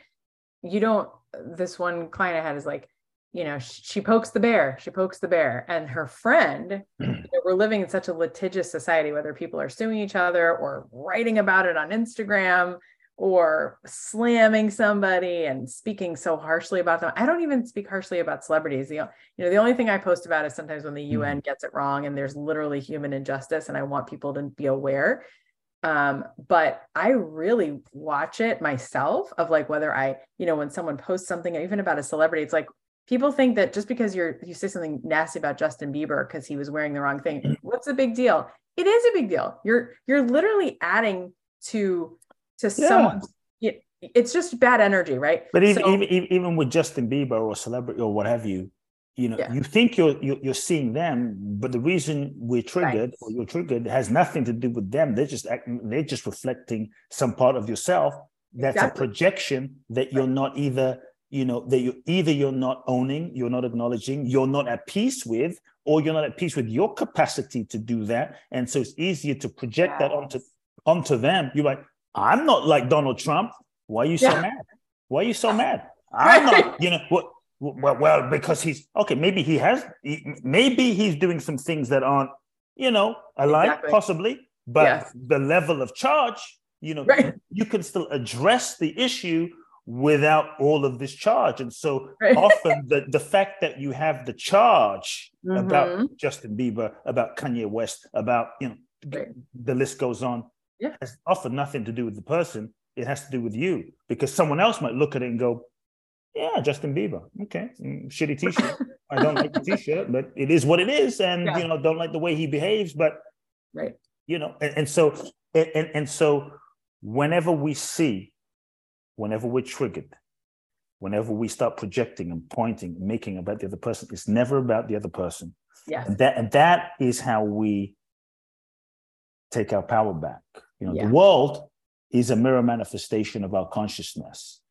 C: You don't. This one client I had is like, you know, she pokes the bear, she pokes the bear. And her friend, you know, we're living in such a litigious society, whether people are suing each other or writing about it on Instagram or slamming somebody and speaking so harshly about them. I don't even speak harshly about celebrities. The, you know, the only thing I post about is sometimes when the UN mm-hmm. gets it wrong and there's literally human injustice and I want people to be aware. Um, but I really watch it myself of like whether I, you know, when someone posts something even about a celebrity, it's like people think that just because you're you say something nasty about Justin Bieber because he was wearing the wrong thing, mm-hmm. what's the big deal? It is a big deal. You're you're literally adding to to yeah. someone. it's just bad energy, right?
A: But even, so, even even with Justin Bieber or celebrity or what have you, you know, yeah. you think you're, you're, you're seeing them, but the reason we're triggered right. or you're triggered has nothing to do with them. They're just acting, they're just reflecting some part of yourself. That's exactly. a projection that you're not either you know that you either you're not owning you're not acknowledging you're not at peace with or you're not at peace with your capacity to do that and so it's easier to project yeah. that onto onto them you're like i'm not like donald trump why are you so yeah. mad why are you so mad i'm not you know what well, well because he's okay maybe he has maybe he's doing some things that aren't you know aligned exactly. possibly but yes. the level of charge you know right. you can still address the issue without all of this charge. And so right. often the, the fact that you have the charge mm-hmm. about Justin Bieber, about Kanye West, about, you know, right. the list goes on, yeah. has often nothing to do with the person. It has to do with you because someone else might look at it and go, yeah, Justin Bieber. Okay. Mm, shitty t-shirt. I don't like the t-shirt, but it is what it is. And, yeah. you know, don't like the way he behaves, but,
C: right.
A: you know, and, and so, and, and so whenever we see whenever we're triggered, whenever we start projecting and pointing and making about the other person, it's never about the other person.
C: Yeah.
A: And that and that is how we take our power back. You know, yeah. the world is a mirror manifestation of our consciousness.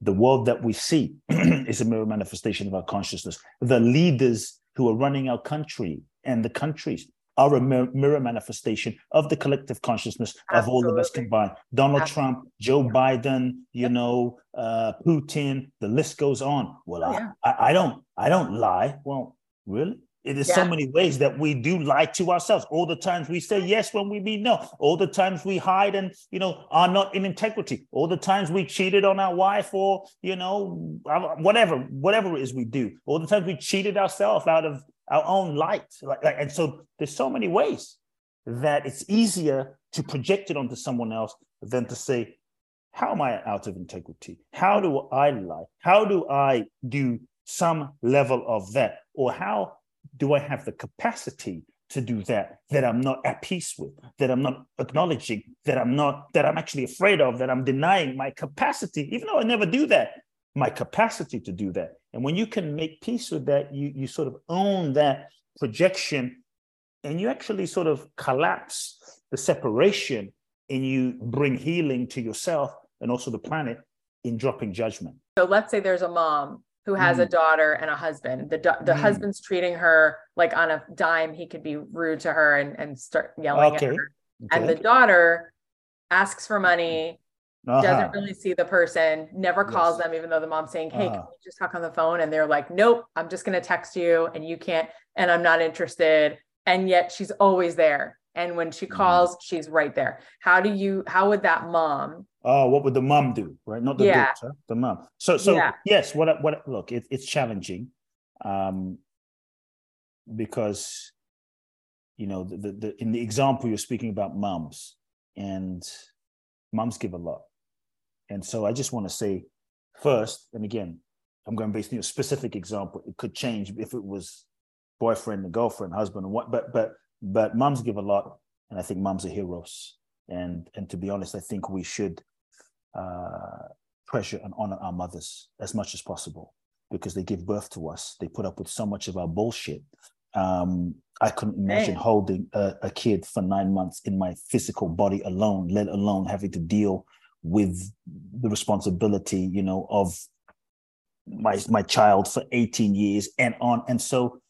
A: The world that we see is a mirror manifestation of our consciousness. The leaders who are running our country and the countries are a mirror manifestation of the collective consciousness Absolutely. of all of us combined. Donald Absolutely. Trump, Joe Biden, you know, uh, Putin, the list goes on. Well, oh, yeah. I, I, don't, I don't lie. Well, really? Is yeah. so many ways that we do lie to ourselves. All the times we say yes when we mean no. All the times we hide and you know are not in integrity. All the times we cheated on our wife or you know whatever whatever it is we do. All the times we cheated ourselves out of our own light. Like, like, and so there's so many ways that it's easier to project it onto someone else than to say, how am I out of integrity? How do I lie? How do I do some level of that? Or how do I have the capacity to do that that I'm not at peace with, that I'm not acknowledging, that I'm not, that I'm actually afraid of, that I'm denying my capacity, even though I never do that. my capacity to do that. And when you can make peace with that, you you sort of own that projection and you actually sort of collapse the separation and you bring healing to yourself and also the planet in dropping judgment.
C: So let's say there's a mom who has mm. a daughter and a husband. The the mm. husband's treating her like on a dime. He could be rude to her and, and start yelling okay. at her. Okay. And the daughter asks for money, uh-huh. doesn't really see the person, never calls yes. them, even though the mom's saying, Hey, uh-huh. can we just talk on the phone? And they're like, Nope, I'm just gonna text you and you can't, and I'm not interested. And yet she's always there. And when she mm-hmm. calls, mm. she's right there. How do you, how would that mom?
A: Oh, what would the mom do? Right. Not the yeah. daughter, the mom. So, so yeah. yes, what, what, look, it, it's challenging. Um, because, you know, the, the, the, in the example you're speaking about moms and moms give a lot and so I just want to say first, and again, I'm going based on a specific example. It could change if it was boyfriend and girlfriend, husband and what, but but but moms give a lot, and I think moms are heroes. And and to be honest, I think we should uh, treasure and honor our mothers as much as possible because they give birth to us. They put up with so much of our bullshit. Um, I couldn't imagine Man. holding a, a, kid for nine months in my physical body alone, let alone having to deal with the responsibility, you know, of my my child for 18 years and on. And so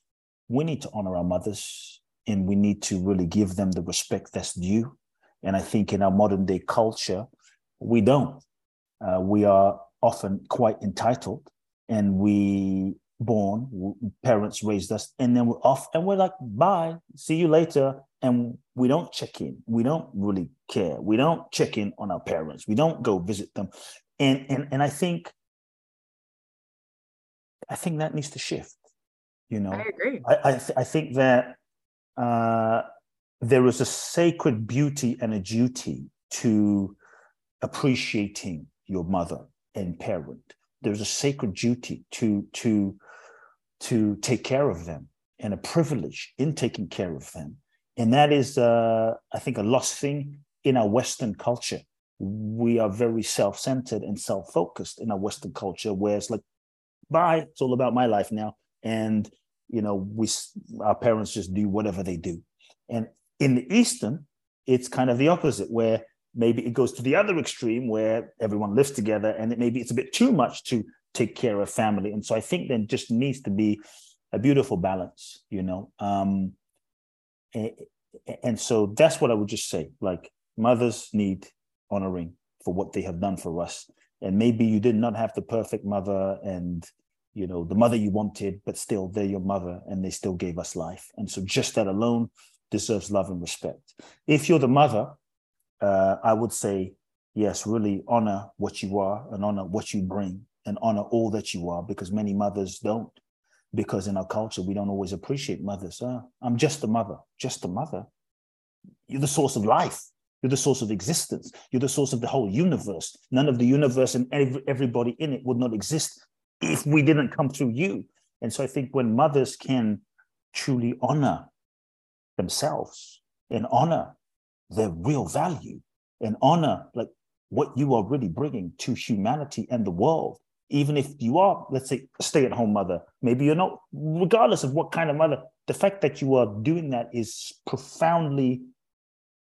A: we need to honor our mothers and we need to really give them the respect that's due. And I think in our modern day culture, we don't. Uh, we are often quite entitled and we born parents raised us and then we're off and we're like bye see you later and we don't check in. We don't really care. We don't check in on our parents. We don't go visit them. And and and i think i think that needs to shift you know?
C: I agree.
A: I i, th- I think that uh there is a sacred beauty and a duty to appreciating your mother and parent there's a sacred duty to to to take care of them and a privilege in taking care of them. And that is, uh, I think, a lost thing in our Western culture. We are very self centered and self focused in our Western culture, where it's like, bye, it's all about my life now. And, you know, we, our parents just do whatever they do. And in the Eastern, it's kind of the opposite, where maybe it goes to the other extreme where everyone lives together and it maybe it's a bit too much to take care of family. And so I think there just needs to be a beautiful balance, you know. Um, and, and so that's what I would just say. Like mothers need honoring for what they have done for us. And maybe you did not have the perfect mother and you know the mother you wanted, but still they're your mother and they still gave us life. And so just that alone deserves love and respect. If you're the mother, uh, I would say yes, really honor what you are and honor what you bring and honor all that you are because many mothers don't because in our culture we don't always appreciate mothers. Oh, i'm just a mother just a mother. You're the source of life. You're the source of existence. You're the source of the whole universe. None of the universe and every, everybody in it would not exist if we didn't come through you. And so i think when mothers can truly honor themselves and honor their real value and honor like what you are really bringing to humanity and the world even if you are, let's say, a stay at home mother, maybe you're not, regardless of what kind of mother, the fact that you are doing that is profoundly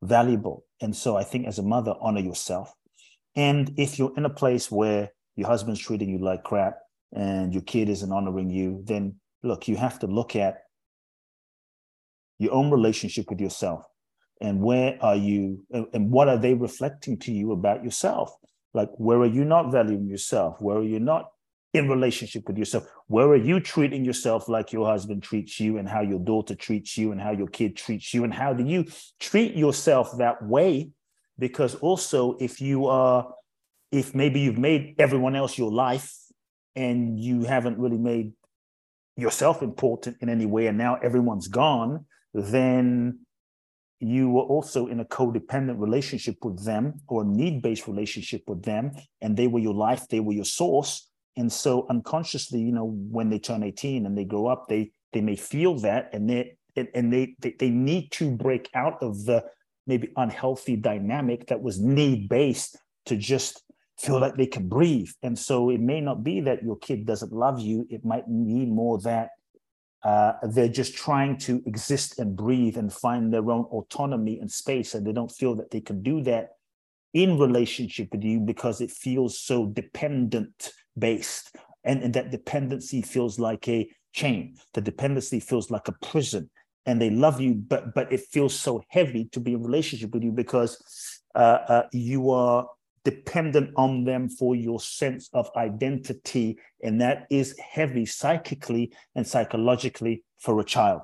A: valuable. And so I think as a mother, honor yourself. And if you're in a place where your husband's treating you like crap and your kid isn't honoring you, then look, you have to look at your own relationship with yourself and where are you and what are they reflecting to you about yourself like, where are you not valuing yourself? Where are you not in relationship with yourself? Where are you treating yourself like your husband treats you and how your daughter treats you and how your kid treats you? And how do you treat yourself that way? Because also, if you are, if maybe you've made everyone else your life and you haven't really made yourself important in any way, and now everyone's gone, then you were also in a codependent relationship with them or a need-based relationship with them and they were your life they were your source and so unconsciously you know when they turn 18 and they grow up they they may feel that and they and they they, they need to break out of the maybe unhealthy dynamic that was need-based to just feel like they can breathe. And so it may not be that your kid doesn't love you. It might be more that uh, they're just trying to exist and breathe and find their own autonomy and space. And they don't feel that they can do that in relationship with you because it feels so dependent based. And, and that dependency feels like a chain. The dependency feels like a prison. And they love you, but but it feels so heavy to be in relationship with you because uh, uh, you are dependent on them for your sense of identity. And that is heavy psychically and psychologically for a child.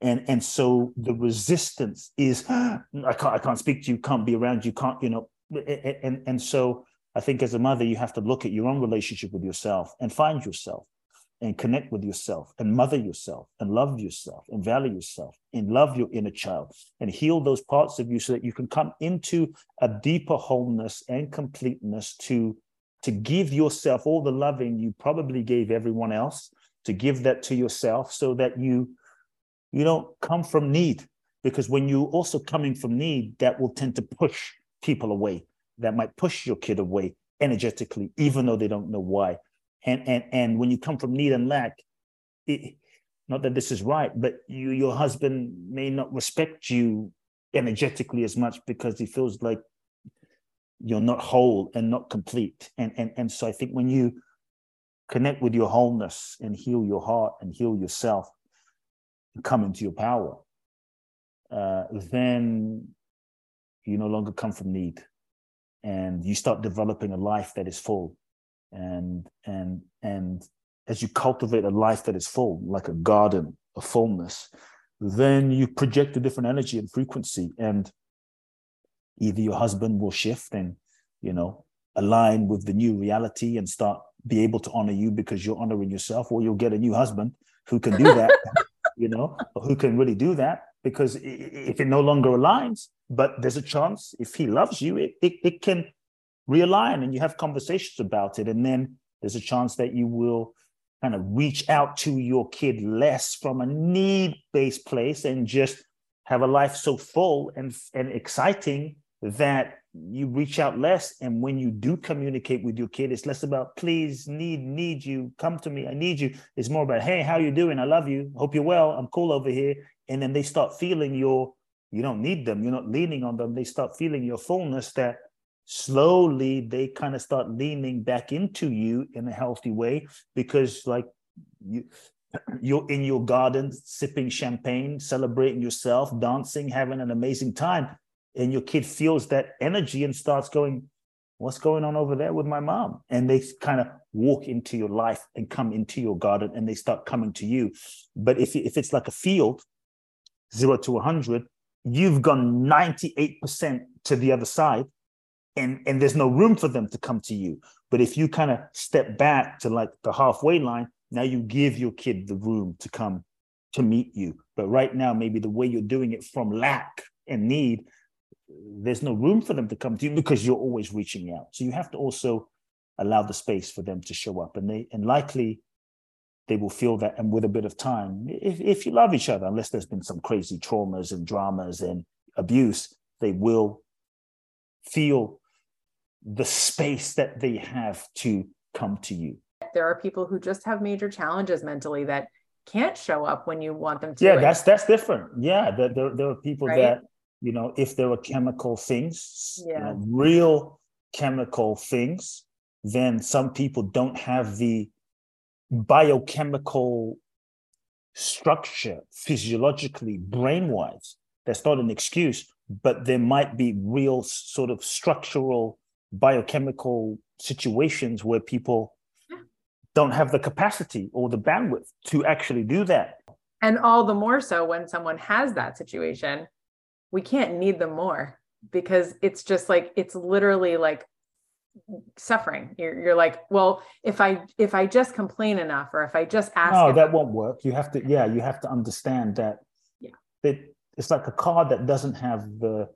A: And, and so the resistance is, I can't, I can't speak to you, can't be around you, can't, you know, and, and so I think as a mother, you have to look at your own relationship with yourself and find yourself and connect with yourself and mother yourself and love yourself and value yourself and love your inner child and heal those parts of you so that you can come into a deeper wholeness and completeness to to give yourself all the loving you probably gave everyone else to give that to yourself so that you you don't come from need. Because when you're also coming from need that will tend to push people away. That might push your kid away energetically even though they don't know why and and and when you come from need and lack it, not that this is right but you your husband may not respect you energetically as much because he feels like you're not whole and not complete. And and and so i think when you connect with your wholeness and heal your heart and heal yourself and come into your power uh, then you no longer come from need. And you start developing a life that is full and and and as you cultivate a life that is full like a garden of fullness then you project a different energy and frequency and either your husband will shift and you know align with the new reality and start be able to honor you because you're honoring yourself or you'll get a new husband who can do that you know who can really do that because if it no longer aligns but there's a chance if he loves you it, it, it can realign and you have conversations about it. And then there's a chance that you will kind of reach out to your kid less from a need based place and just have a life so full and, and exciting that you reach out less. And when you do communicate with your kid, it's less about please, need, need you, come to me, I need you. It's more about, hey, how you doing? I love you. Hope you're well. I'm cool over here. And then they start feeling your, you don't need them. You're not leaning on them. They start feeling your fullness that slowly they kind of start leaning back into you in a healthy way because like you you're in your garden sipping champagne celebrating yourself dancing having an amazing time and your kid feels that energy and starts going what's going on over there with my mom? And they kind of walk into your life and come into your garden and they start coming to you. But if, if it's like a field zero to 100 you've gone 98% to the other side and and there's no room for them to come to you. But if you kind of step back to like the halfway line now you give your kid the room to come to meet you. But right now maybe the way you're doing it from lack and need there's no room for them to come to you because you're always reaching out. So you have to also allow the space for them to show up. And they and likely they will feel that and with a bit of time if, if you love each other unless there's been some crazy traumas and dramas and abuse they will feel the space that they have to come to you.
C: There are people who just have major challenges mentally that can't show up when you want them to.
A: Yeah, that's that's different. Yeah, there, there, there are people right? that, you know, if there are chemical things, yeah. you know, real chemical things, then some people don't have the biochemical structure physiologically, brain wise. That's not an excuse, but there might be real sort of structural biochemical situations where people don't have the capacity or the bandwidth to actually do that.
C: And all the more so when someone has that situation, we can't need them more because it's just like it's literally like suffering. You're, you're like, well, if I if I just complain enough or if I just ask,
A: no, that won't work. You have to, yeah, you have to understand that. Yeah, that it's like a car that doesn't have the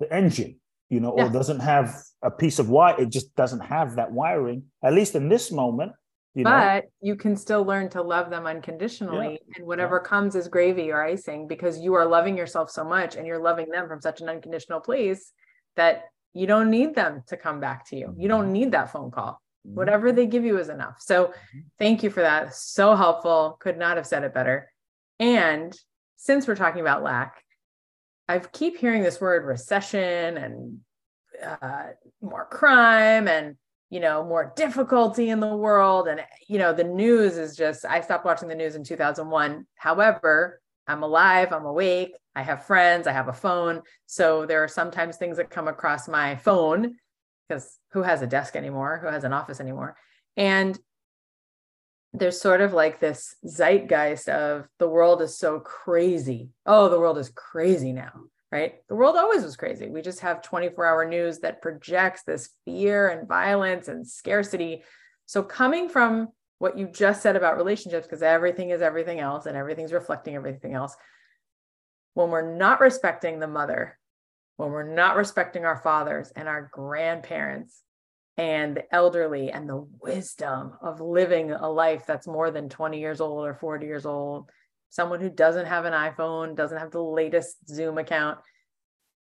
A: the engine you know, yeah. or doesn't have a piece of wire. It just doesn't have that wiring, at least in this moment.
C: You but know? you can still learn to love them unconditionally. Yeah. And whatever yeah. comes is gravy or icing because you are loving yourself so much and you're loving them from such an unconditional place that you don't need them to come back to you. You don't mm-hmm. need that phone call. Mm-hmm. Whatever they give you is enough. So mm-hmm. thank you for that. So helpful. Could not have said it better. And since we're talking about lack, I keep hearing this word recession and uh, more crime and you know more difficulty in the world. And you know the news is just i stopped watching the news in 2001 however i'm alive i'm awake i have friends i have a phone. So there are sometimes things that come across my phone because who has a desk anymore? Who has an office anymore? And there's sort of like this zeitgeist of the world is so crazy oh the world is crazy now right? The world always was crazy. We just have 24 hour news that projects this fear and violence and scarcity. So, coming from what you just said about relationships, because everything is everything else and everything's reflecting everything else, when we're not respecting the mother, when we're not respecting our fathers and our grandparents and the elderly and the wisdom of living a life that's more than 20 years old or 40 years old someone who doesn't have an iPhone, doesn't have the latest Zoom account,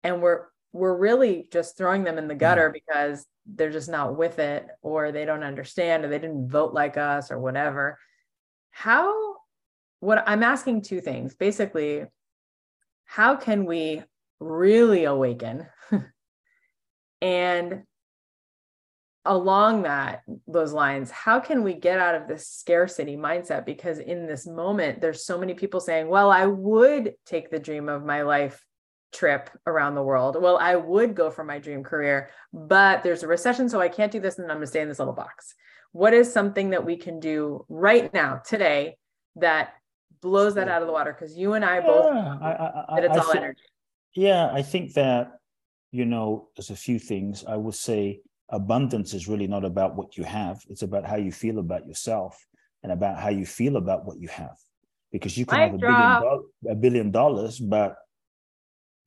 C: and we're we're really just throwing them in the mm-hmm. gutter because they're just not with it or they don't understand or they didn't vote like us or whatever. How what I'm asking two things. Basically, how can we really awaken and along that those lines how can we get out of this scarcity mindset? Because in this moment there's so many people saying well i would take the dream of my life trip around the world. Well i would go for my dream career but there's a recession so i can't do this and i'm going to stay in this little box. What is something that we can do right now today that blows that out of the water? Because you and i both yeah, I, I, that it's I all th- energy.
A: Yeah i think that you know there's a few things. I would say abundance is really not about what you have. It's about how you feel about yourself and about how you feel about what you have. Because you can have a billion, do- a billion dollars but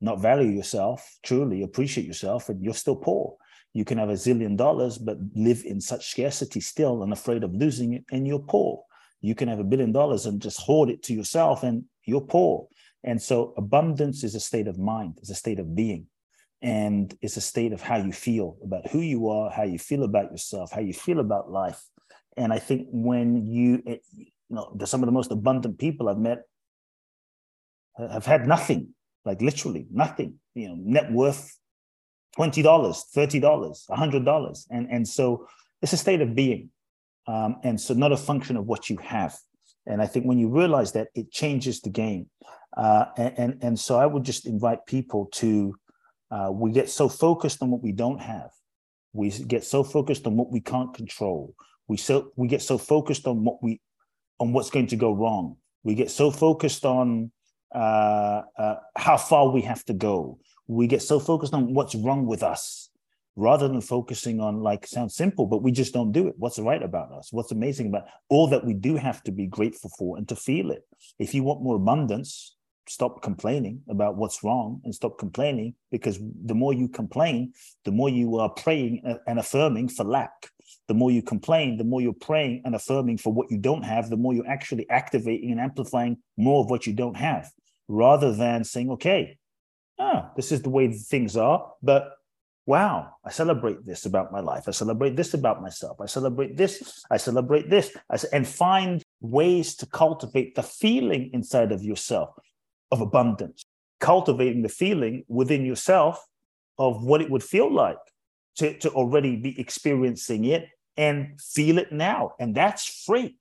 A: not value yourself truly appreciate yourself and you're still poor. You can have a zillion dollars but live in such scarcity still and afraid of losing it and you're poor. You can have a billion dollars and just hoard it to yourself and you're poor. And so abundance is a state of mind it's a state of being and it's a state of how you feel about who you are how you feel about yourself how you feel about life. And i think when you eh, you know some of the most abundant people i've met have had nothing like literally nothing you know net worth $20 $30 $100 and and so it's a state of being um, and so not a function of what you have. And i think when you realize that it changes the game. Uh, and, and and so i would just invite people to uh, we get so focused on what we don't have. We get so focused on what we can't control. We so we get so focused on what we on what's going to go wrong. We get so focused on uh, uh, how far we have to go. We get so focused on what's wrong with us rather than focusing on like sounds simple, but we just don't do it. What's right about us? What's amazing about all that we do have to be grateful for and to feel it. If you want more abundance, stop complaining about what's wrong and stop complaining because the more you complain, the more you are praying and affirming for lack. The more you complain, the more you're praying and affirming for what you don't have, the more you're actually activating and amplifying more of what you don't have, rather than saying, okay, ah, this is the way things are, but wow, I celebrate this about my life. I celebrate this about myself. I celebrate this. I celebrate this. and find ways to cultivate the feeling inside of yourself of abundance, cultivating the feeling within yourself of what it would feel like to, to already be experiencing it and feel it now. And that's free.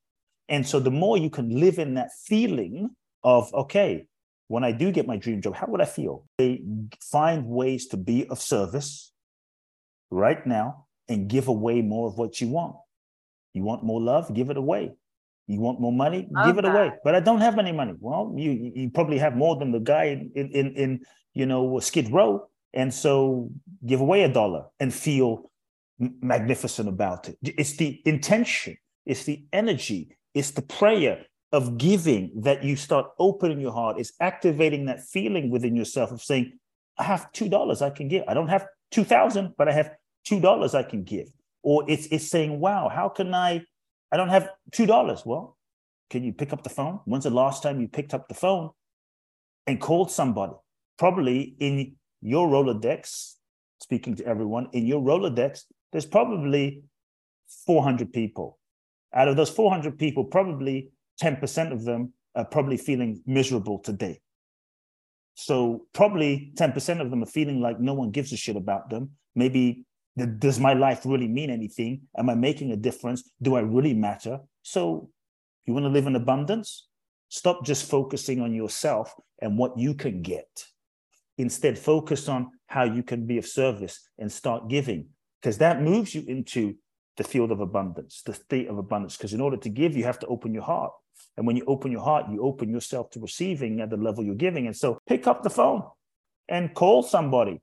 A: And so the more you can live in that feeling of, okay, when I do get my dream job, how would I feel? They find ways to be of service right now and give away more of what you want. You want more love? Give it away. You want more money? Love Give it that. away. But I don't have any money. Well, you you probably have more than the guy in in in you know Skid Row, and so give away a dollar and feel magnificent about it. It's the intention, it's the energy, it's the prayer of giving that you start opening your heart. It's activating that feeling within yourself of saying, "I have two dollars I can give. I don't have two thousand, but I have two dollars I can give." Or it's it's saying, "Wow, how can I?" I don't have $2. Well, can you pick up the phone? When's the last time you picked up the phone and called somebody? Probably in your Rolodex, speaking to everyone, in your Rolodex, there's probably 400 people. Out of those 400 people, probably 10% of them are probably feeling miserable today. So probably 10% of them are feeling like no one gives a shit about them. Maybe does my life really mean anything? Am I making a difference? Do I really matter? So you want to live in abundance? Stop just focusing on yourself and what you can get. Instead, focus on how you can be of service and start giving, because that moves you into the field of abundance, the state of abundance. Because in order to give, you have to open your heart. And when you open your heart, you open yourself to receiving at the level you're giving. And so pick up the phone and call somebody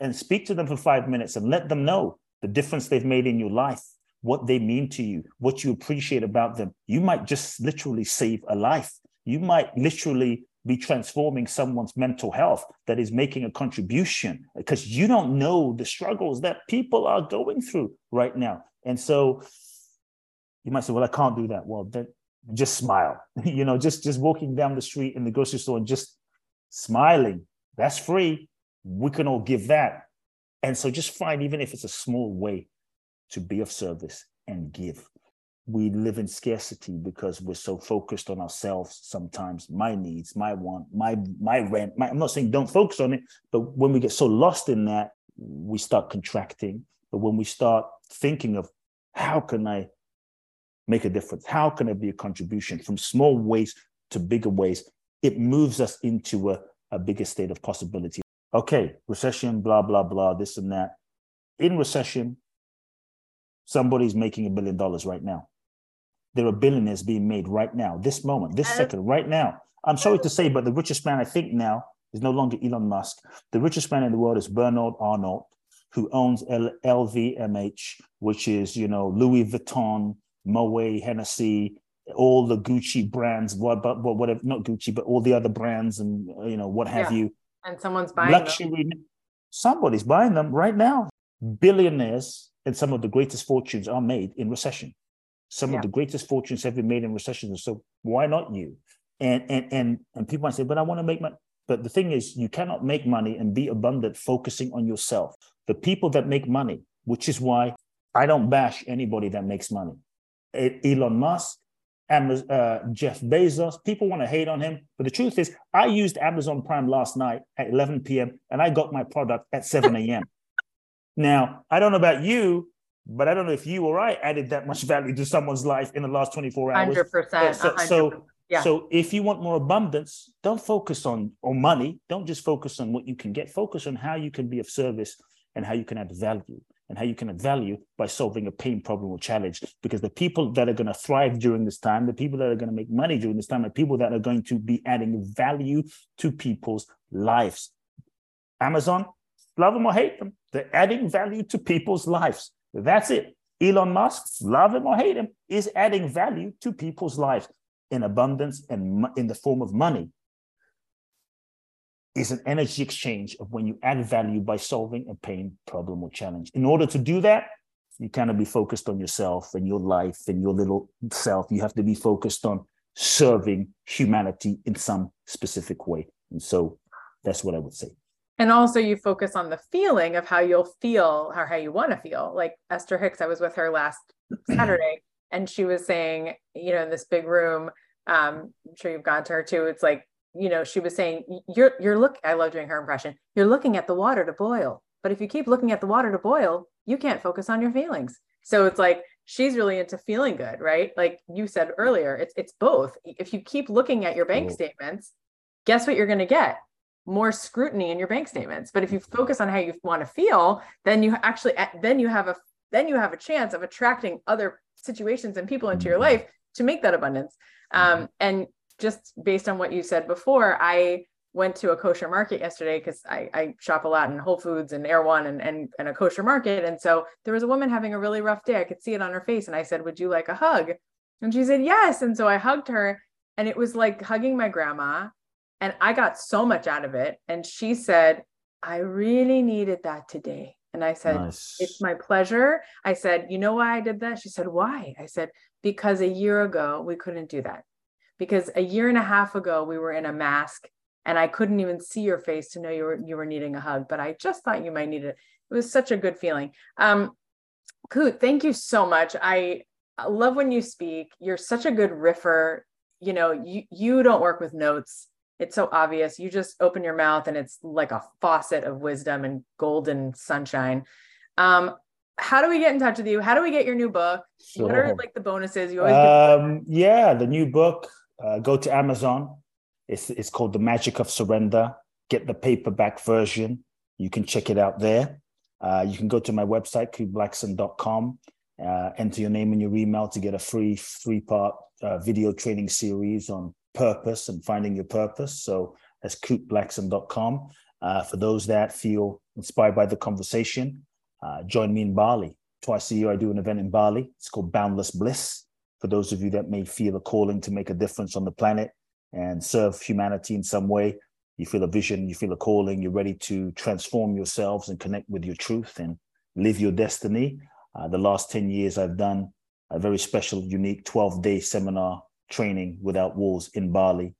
A: and speak to them for five minutes and let them know the difference they've made in your life what they mean to you, what you appreciate about them. You might just literally save a life. You might literally be transforming someone's mental health that is making a contribution because you don't know the struggles that people are going through right now. And so you might say, well, I can't do that. Well, then just smile. you know, just just walking down the street in the grocery store and just smiling. That's free. We can all give that. And so just find, even if it's a small way, to be of service and give. We live in scarcity because we're so focused on ourselves sometimes, my needs, my want, my my rent. My, I'm not saying don't focus on it, but when we get so lost in that, we start contracting. But when we start thinking of how can I make a difference? How can I be a contribution from small ways to bigger ways? It moves us into a, a bigger state of possibility. Okay, recession, blah, blah, blah, this and that. In recession, Somebody's making a billion dollars right now. There are billionaires being made right now, this moment, this second, right now. I'm sorry to say, but the richest man I think now is no longer Elon Musk. The richest man in the world is Bernard Arnault, who owns L- LVMH, which is, you know, Louis Vuitton, Moet, Hennessy, all the Gucci brands, what, but whatever, not Gucci, but all the other brands and, you know, what have yeah. you.
C: And someone's buying
A: Luxury, them. Somebody's buying them right now. Billionaires and some of the greatest fortunes are made in recession. Some yeah. of the greatest fortunes have been made in recession. So why not you? And and and and people might say, but I want to make money. But the thing is, you cannot make money and be abundant focusing on yourself. The people that make money, which is why I don't bash anybody that makes money. Elon Musk, Amazon, uh, Jeff Bezos, people want to hate on him. But the truth is, I used Amazon Prime last night at 11 p.m. and I got my product at 7 a.m. Now, I don't know about you, but I don't know if you or I added that much value to someone's life in the last 24 hours.
C: 100%.
A: So, so, yeah. so if you want more abundance, don't focus on, on money. Don't just focus on what you can get. Focus on how you can be of service and how you can add value and how you can add value by solving a pain problem or challenge. Because the people that are going to thrive during this time, the people that are going to make money during this time, are people that are going to be adding value to people's lives. Amazon, love them or hate them, they're adding value to people's lives. That's it. Elon Musk, love him or hate him, is adding value to people's lives in abundance and in the form of money. Is an energy exchange of when you add value by solving a pain, problem, or challenge. In order to do that, you cannot be focused on yourself and your life and your little self. You have to be focused on serving humanity in some specific way. And so that's what I would say
C: and also you focus on the feeling of how you'll feel or how you want to feel like esther hicks i was with her last saturday and she was saying you know in this big room um i'm sure you've gone to her too it's like you know she was saying you're you're look i love doing her impression. You're looking at the water to boil. But if you keep looking at the water to boil you can't focus on your feelings. So it's like she's really into feeling good right? Like you said earlier it's it's both. If you keep looking at your bank statements guess what you're going to get? More scrutiny in your bank statements. But if you focus on how you want to feel then you actually then you have a then you have a chance of attracting other situations and people into your mm-hmm. life to make that abundance. Um, mm-hmm. and just based on what you said before i went to a kosher market yesterday because I, I, shop a lot in whole foods and Erewhon and, and, and a kosher market and so there was a woman having a really rough day i could see it on her face and i said would you like a hug and she said yes and so i hugged her and it was like hugging my grandma and I got so much out of it. And she said, I really needed that today. And I said, nice. It's my pleasure. I said, You know why I did that? She said, Why? I said, Because a year ago, we couldn't do that. Because a year and a half ago, we were in a mask and I couldn't even see your face to know you were you were needing a hug, but I just thought you might need it. It was such a good feeling. Um, Kute, thank you so much. I love when you speak. You're such a good riffer. You know, you you don't work with notes. It's so obvious. You just open your mouth and it's like a faucet of wisdom and golden sunshine. Um, how do we get in touch with you? How do we get your new book? Sure. What are like the bonuses? You
A: always um, yeah, the new book. Uh, go to Amazon. It's it's called The Magic of Surrender. Get the paperback version. You can check it out there. Uh, you can go to my website, kuteblackson.com, uh, enter your name and your email to get a free three part uh, video training series on purpose and finding your purpose. So that's kuteblackson.com. Uh, for those that feel inspired by the conversation, uh, join me in Bali. Twice a year, I do an event in Bali. It's called Boundless Bliss. For those of you that may feel a calling to make a difference on the planet and serve humanity in some way, you feel a vision, you feel a calling, you're ready to transform yourselves and connect with your truth and live your destiny. Uh, the last 10 years, I've done a very special, unique 12 day seminar training without walls in Bali.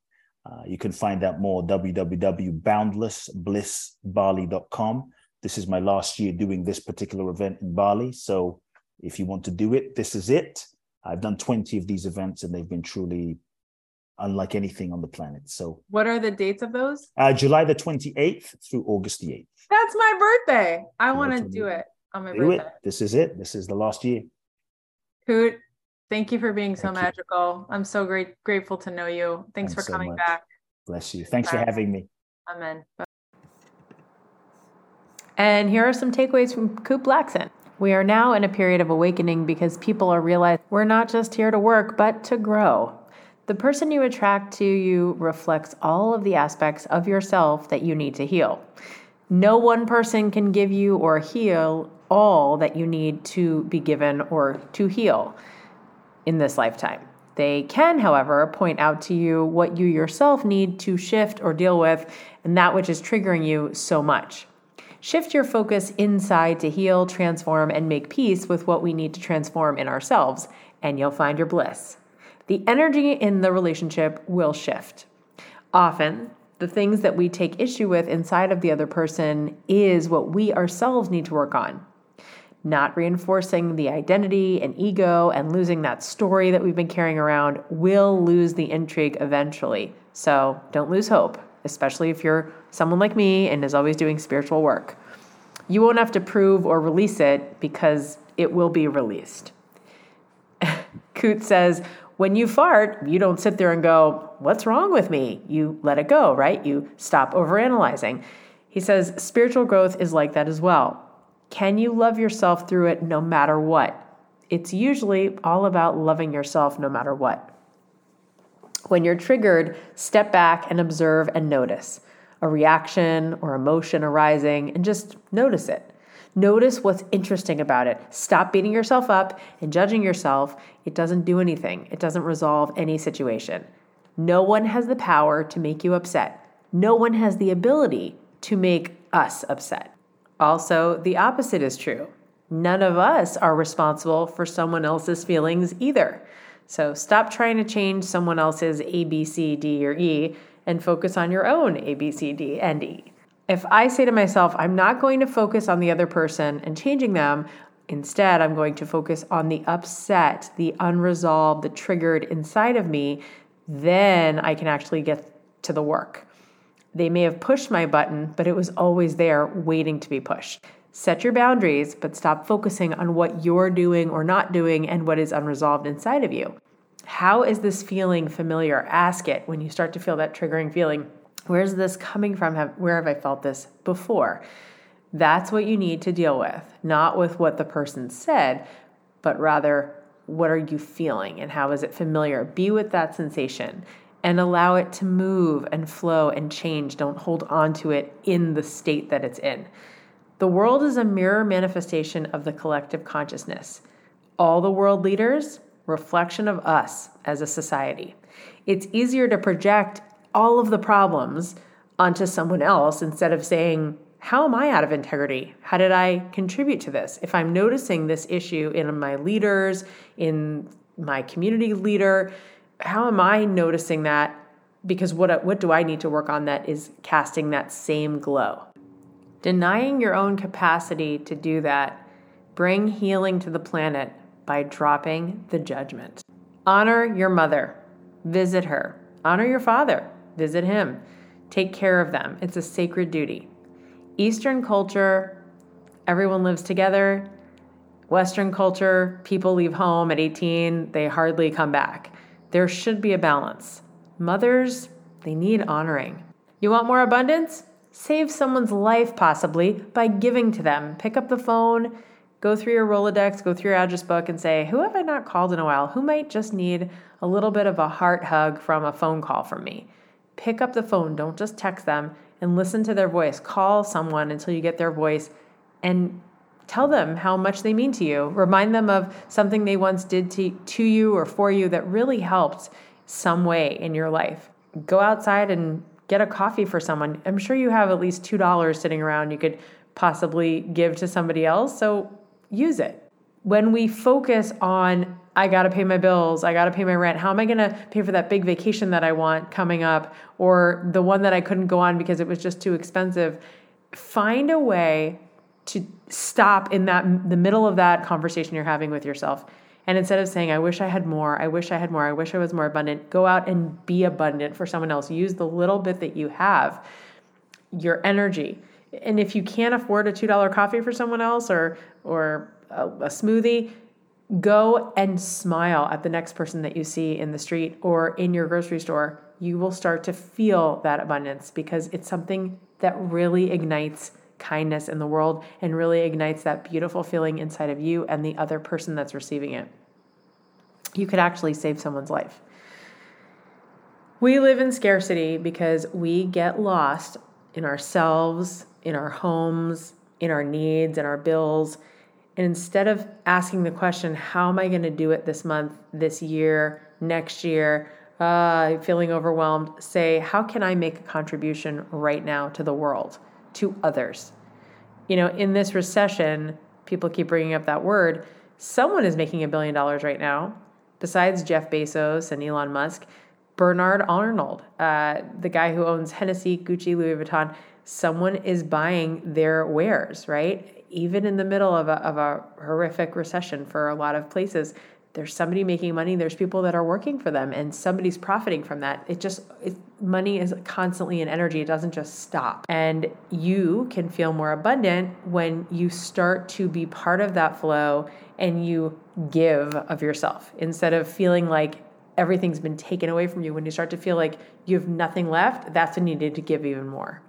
A: Uh, you can find out more www.boundlessblissbali.com. This is my last year doing this particular event in Bali. So if you want to do it, this is it. I've done 20 of these events and they've been truly unlike anything on the planet. So,
C: what are the dates of those?
A: Uh, July the 28th through August the 8th.
C: That's my birthday. I want to do it on my do birthday. It.
A: This is it. This is the last year.
C: Kute, thank you for being so magical. You. I'm so great grateful to know you. Thanks, Thanks for coming back.
A: Bless you. Thanks Bye. for having me.
C: Amen. Bye.
B: And here are some takeaways from Kute Blackson. We are now in a period of awakening because people are realizing we're not just here to work, but to grow. The person you attract to you reflects all of the aspects of yourself that you need to heal. No one person can give you or heal all that you need to be given or to heal in this lifetime. They can, however, point out to you what you yourself need to shift or deal with and that which is triggering you so much. Shift your focus inside to heal, transform, and make peace with what we need to transform in ourselves, and you'll find your bliss. The energy in the relationship will shift. Often, the things that we take issue with inside of the other person is what we ourselves need to work on. Not reinforcing the identity and ego and losing that story that we've been carrying around will lose the intrigue eventually. So don't lose hope especially if you're someone like me and is always doing spiritual work. You won't have to prove or release it because it will be released. Kute says, when you fart, you don't sit there and go, What's wrong with me? You let it go, right? You stop overanalyzing. He says, Spiritual growth is like that as well. Can you love yourself through it no matter what? It's usually all about loving yourself no matter what. When you're triggered, step back and observe and notice a reaction or emotion arising and just notice it. Notice what's interesting about it. Stop beating yourself up and judging yourself. It doesn't do anything, it doesn't resolve any situation. No one has the power to make you upset. No one has the ability to make us upset. Also, the opposite is true. None of us are responsible for someone else's feelings either. So stop trying to change someone else's A, B, C, D, or E and focus on your own A, B, C, D, and E. If I say to myself, I'm not going to focus on the other person and changing them, instead, I'm going to focus on the upset, the unresolved, the triggered inside of me, then I can actually get to the work. They may have pushed my button, but it was always there waiting to be pushed. Set your boundaries, but stop focusing on what you're doing or not doing and what is unresolved inside of you. How is this feeling familiar? Ask it when you start to feel that triggering feeling. Where's this coming from? Where have I felt this before? That's what you need to deal with, not with what the person said, but rather what are you feeling and how is it familiar? Be with that sensation and allow it to move and flow and change. Don't hold on to it in the state that it's in. The world is a mirror manifestation of the collective consciousness. All the world leaders, reflection of us as a society. It's easier to project all of the problems onto someone else instead of saying, How am I out of integrity? How did I contribute to this? If I'm noticing this issue in my leaders, in my community leader, how am I noticing that because what what do I need to work on that is casting that same glow? Denying your own capacity to do that bring healing to the planet by dropping the judgment. Honor your mother, visit her. Honor your father, visit him. Take care of them. It's a sacred duty. Eastern culture, everyone lives together. Western culture, people leave home at 18, they hardly come back. There should be a balance. Mothers, they need honoring. You want more abundance? Save someone's life possibly by giving to them. Pick up the phone, go through your Rolodex, go through your address book, and say, Who have I not called in a while? Who might just need a little bit of a heart hug from a phone call from me? Pick up the phone, don't just text them, and listen to their voice. Call someone until you get their voice and tell them how much they mean to you. Remind them of something they once did to, to you or for you that really helped some way in your life. Go outside and get a coffee for someone. I'm sure you have at least $2 sitting around you could possibly give to somebody else. So use it. When we focus on, I got to pay my bills, I got to pay my rent, how am I going to pay for that big vacation that I want coming up, or the one that I couldn't go on because it was just too expensive? Find a way to stop in that the middle of that conversation you're having with yourself and instead of saying, I wish I had more, I wish I had more, I wish I was more abundant, go out and be abundant for someone else. Use the little bit that you have, your energy. And if you can't afford a $2 coffee for someone else or, or a, a smoothie, go and smile at the next person that you see in the street or in your grocery store. You will start to feel that abundance because it's something that really ignites kindness in the world and really ignites that beautiful feeling inside of you and the other person that's receiving it. You could actually save someone's life. We live in scarcity because we get lost in ourselves, in our homes, in our needs, and our bills. And instead of asking the question, how am I going to do it this month, this year, next year, uh, feeling overwhelmed, say, how can I make a contribution right now to the world? to others. You know, in this recession, people keep bringing up that word. Someone is making a billion dollars right now, besides Jeff Bezos and Elon Musk. Bernard Arnault, uh, the guy who owns Hennessy, Gucci, Louis Vuitton, someone is buying their wares, right? Even in the middle of a, of a horrific recession for a lot of places, there's somebody making money there's people that are working for them and somebody's profiting from that. It just it, money is constantly an energy it doesn't just stop. And you can feel more abundant when you start to be part of that flow and you give of yourself. Instead of feeling like everything's been taken away from you when you start to feel like you have nothing left that's when you need to give even more.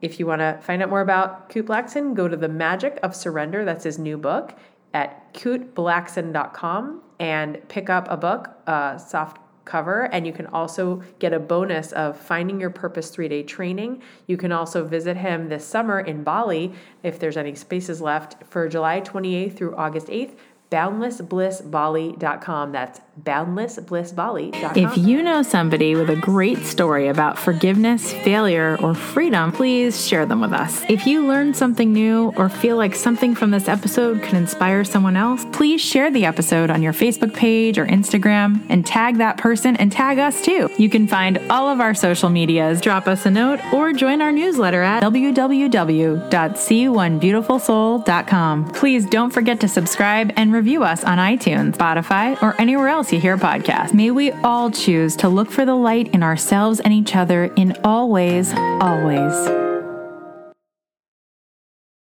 B: If you want to find out more about Blackson, go to The Magic of Surrender. That's his new book at kuteblackson.com and pick up a book, soft cover, and you can also get a bonus of Finding Your Purpose three day training. You can also visit him this summer in Bali if there's any spaces left for July 28th through August 8th boundlessblissbali.com. That's boundlessblissbali.com.
D: If you know somebody with a great story about forgiveness, failure, or freedom, please share them with us. If you learned something new or feel like something from this episode could inspire someone else, please share the episode on your Facebook page or Instagram and tag that person and tag us too. You can find all of our social medias, drop us a note, or join our newsletter at www.c1beautifulsoul.com. Please don't forget to subscribe and review us on iTunes, Spotify, or anywhere else you hear podcasts. May we all choose to look for the light in ourselves and each other in all ways, always.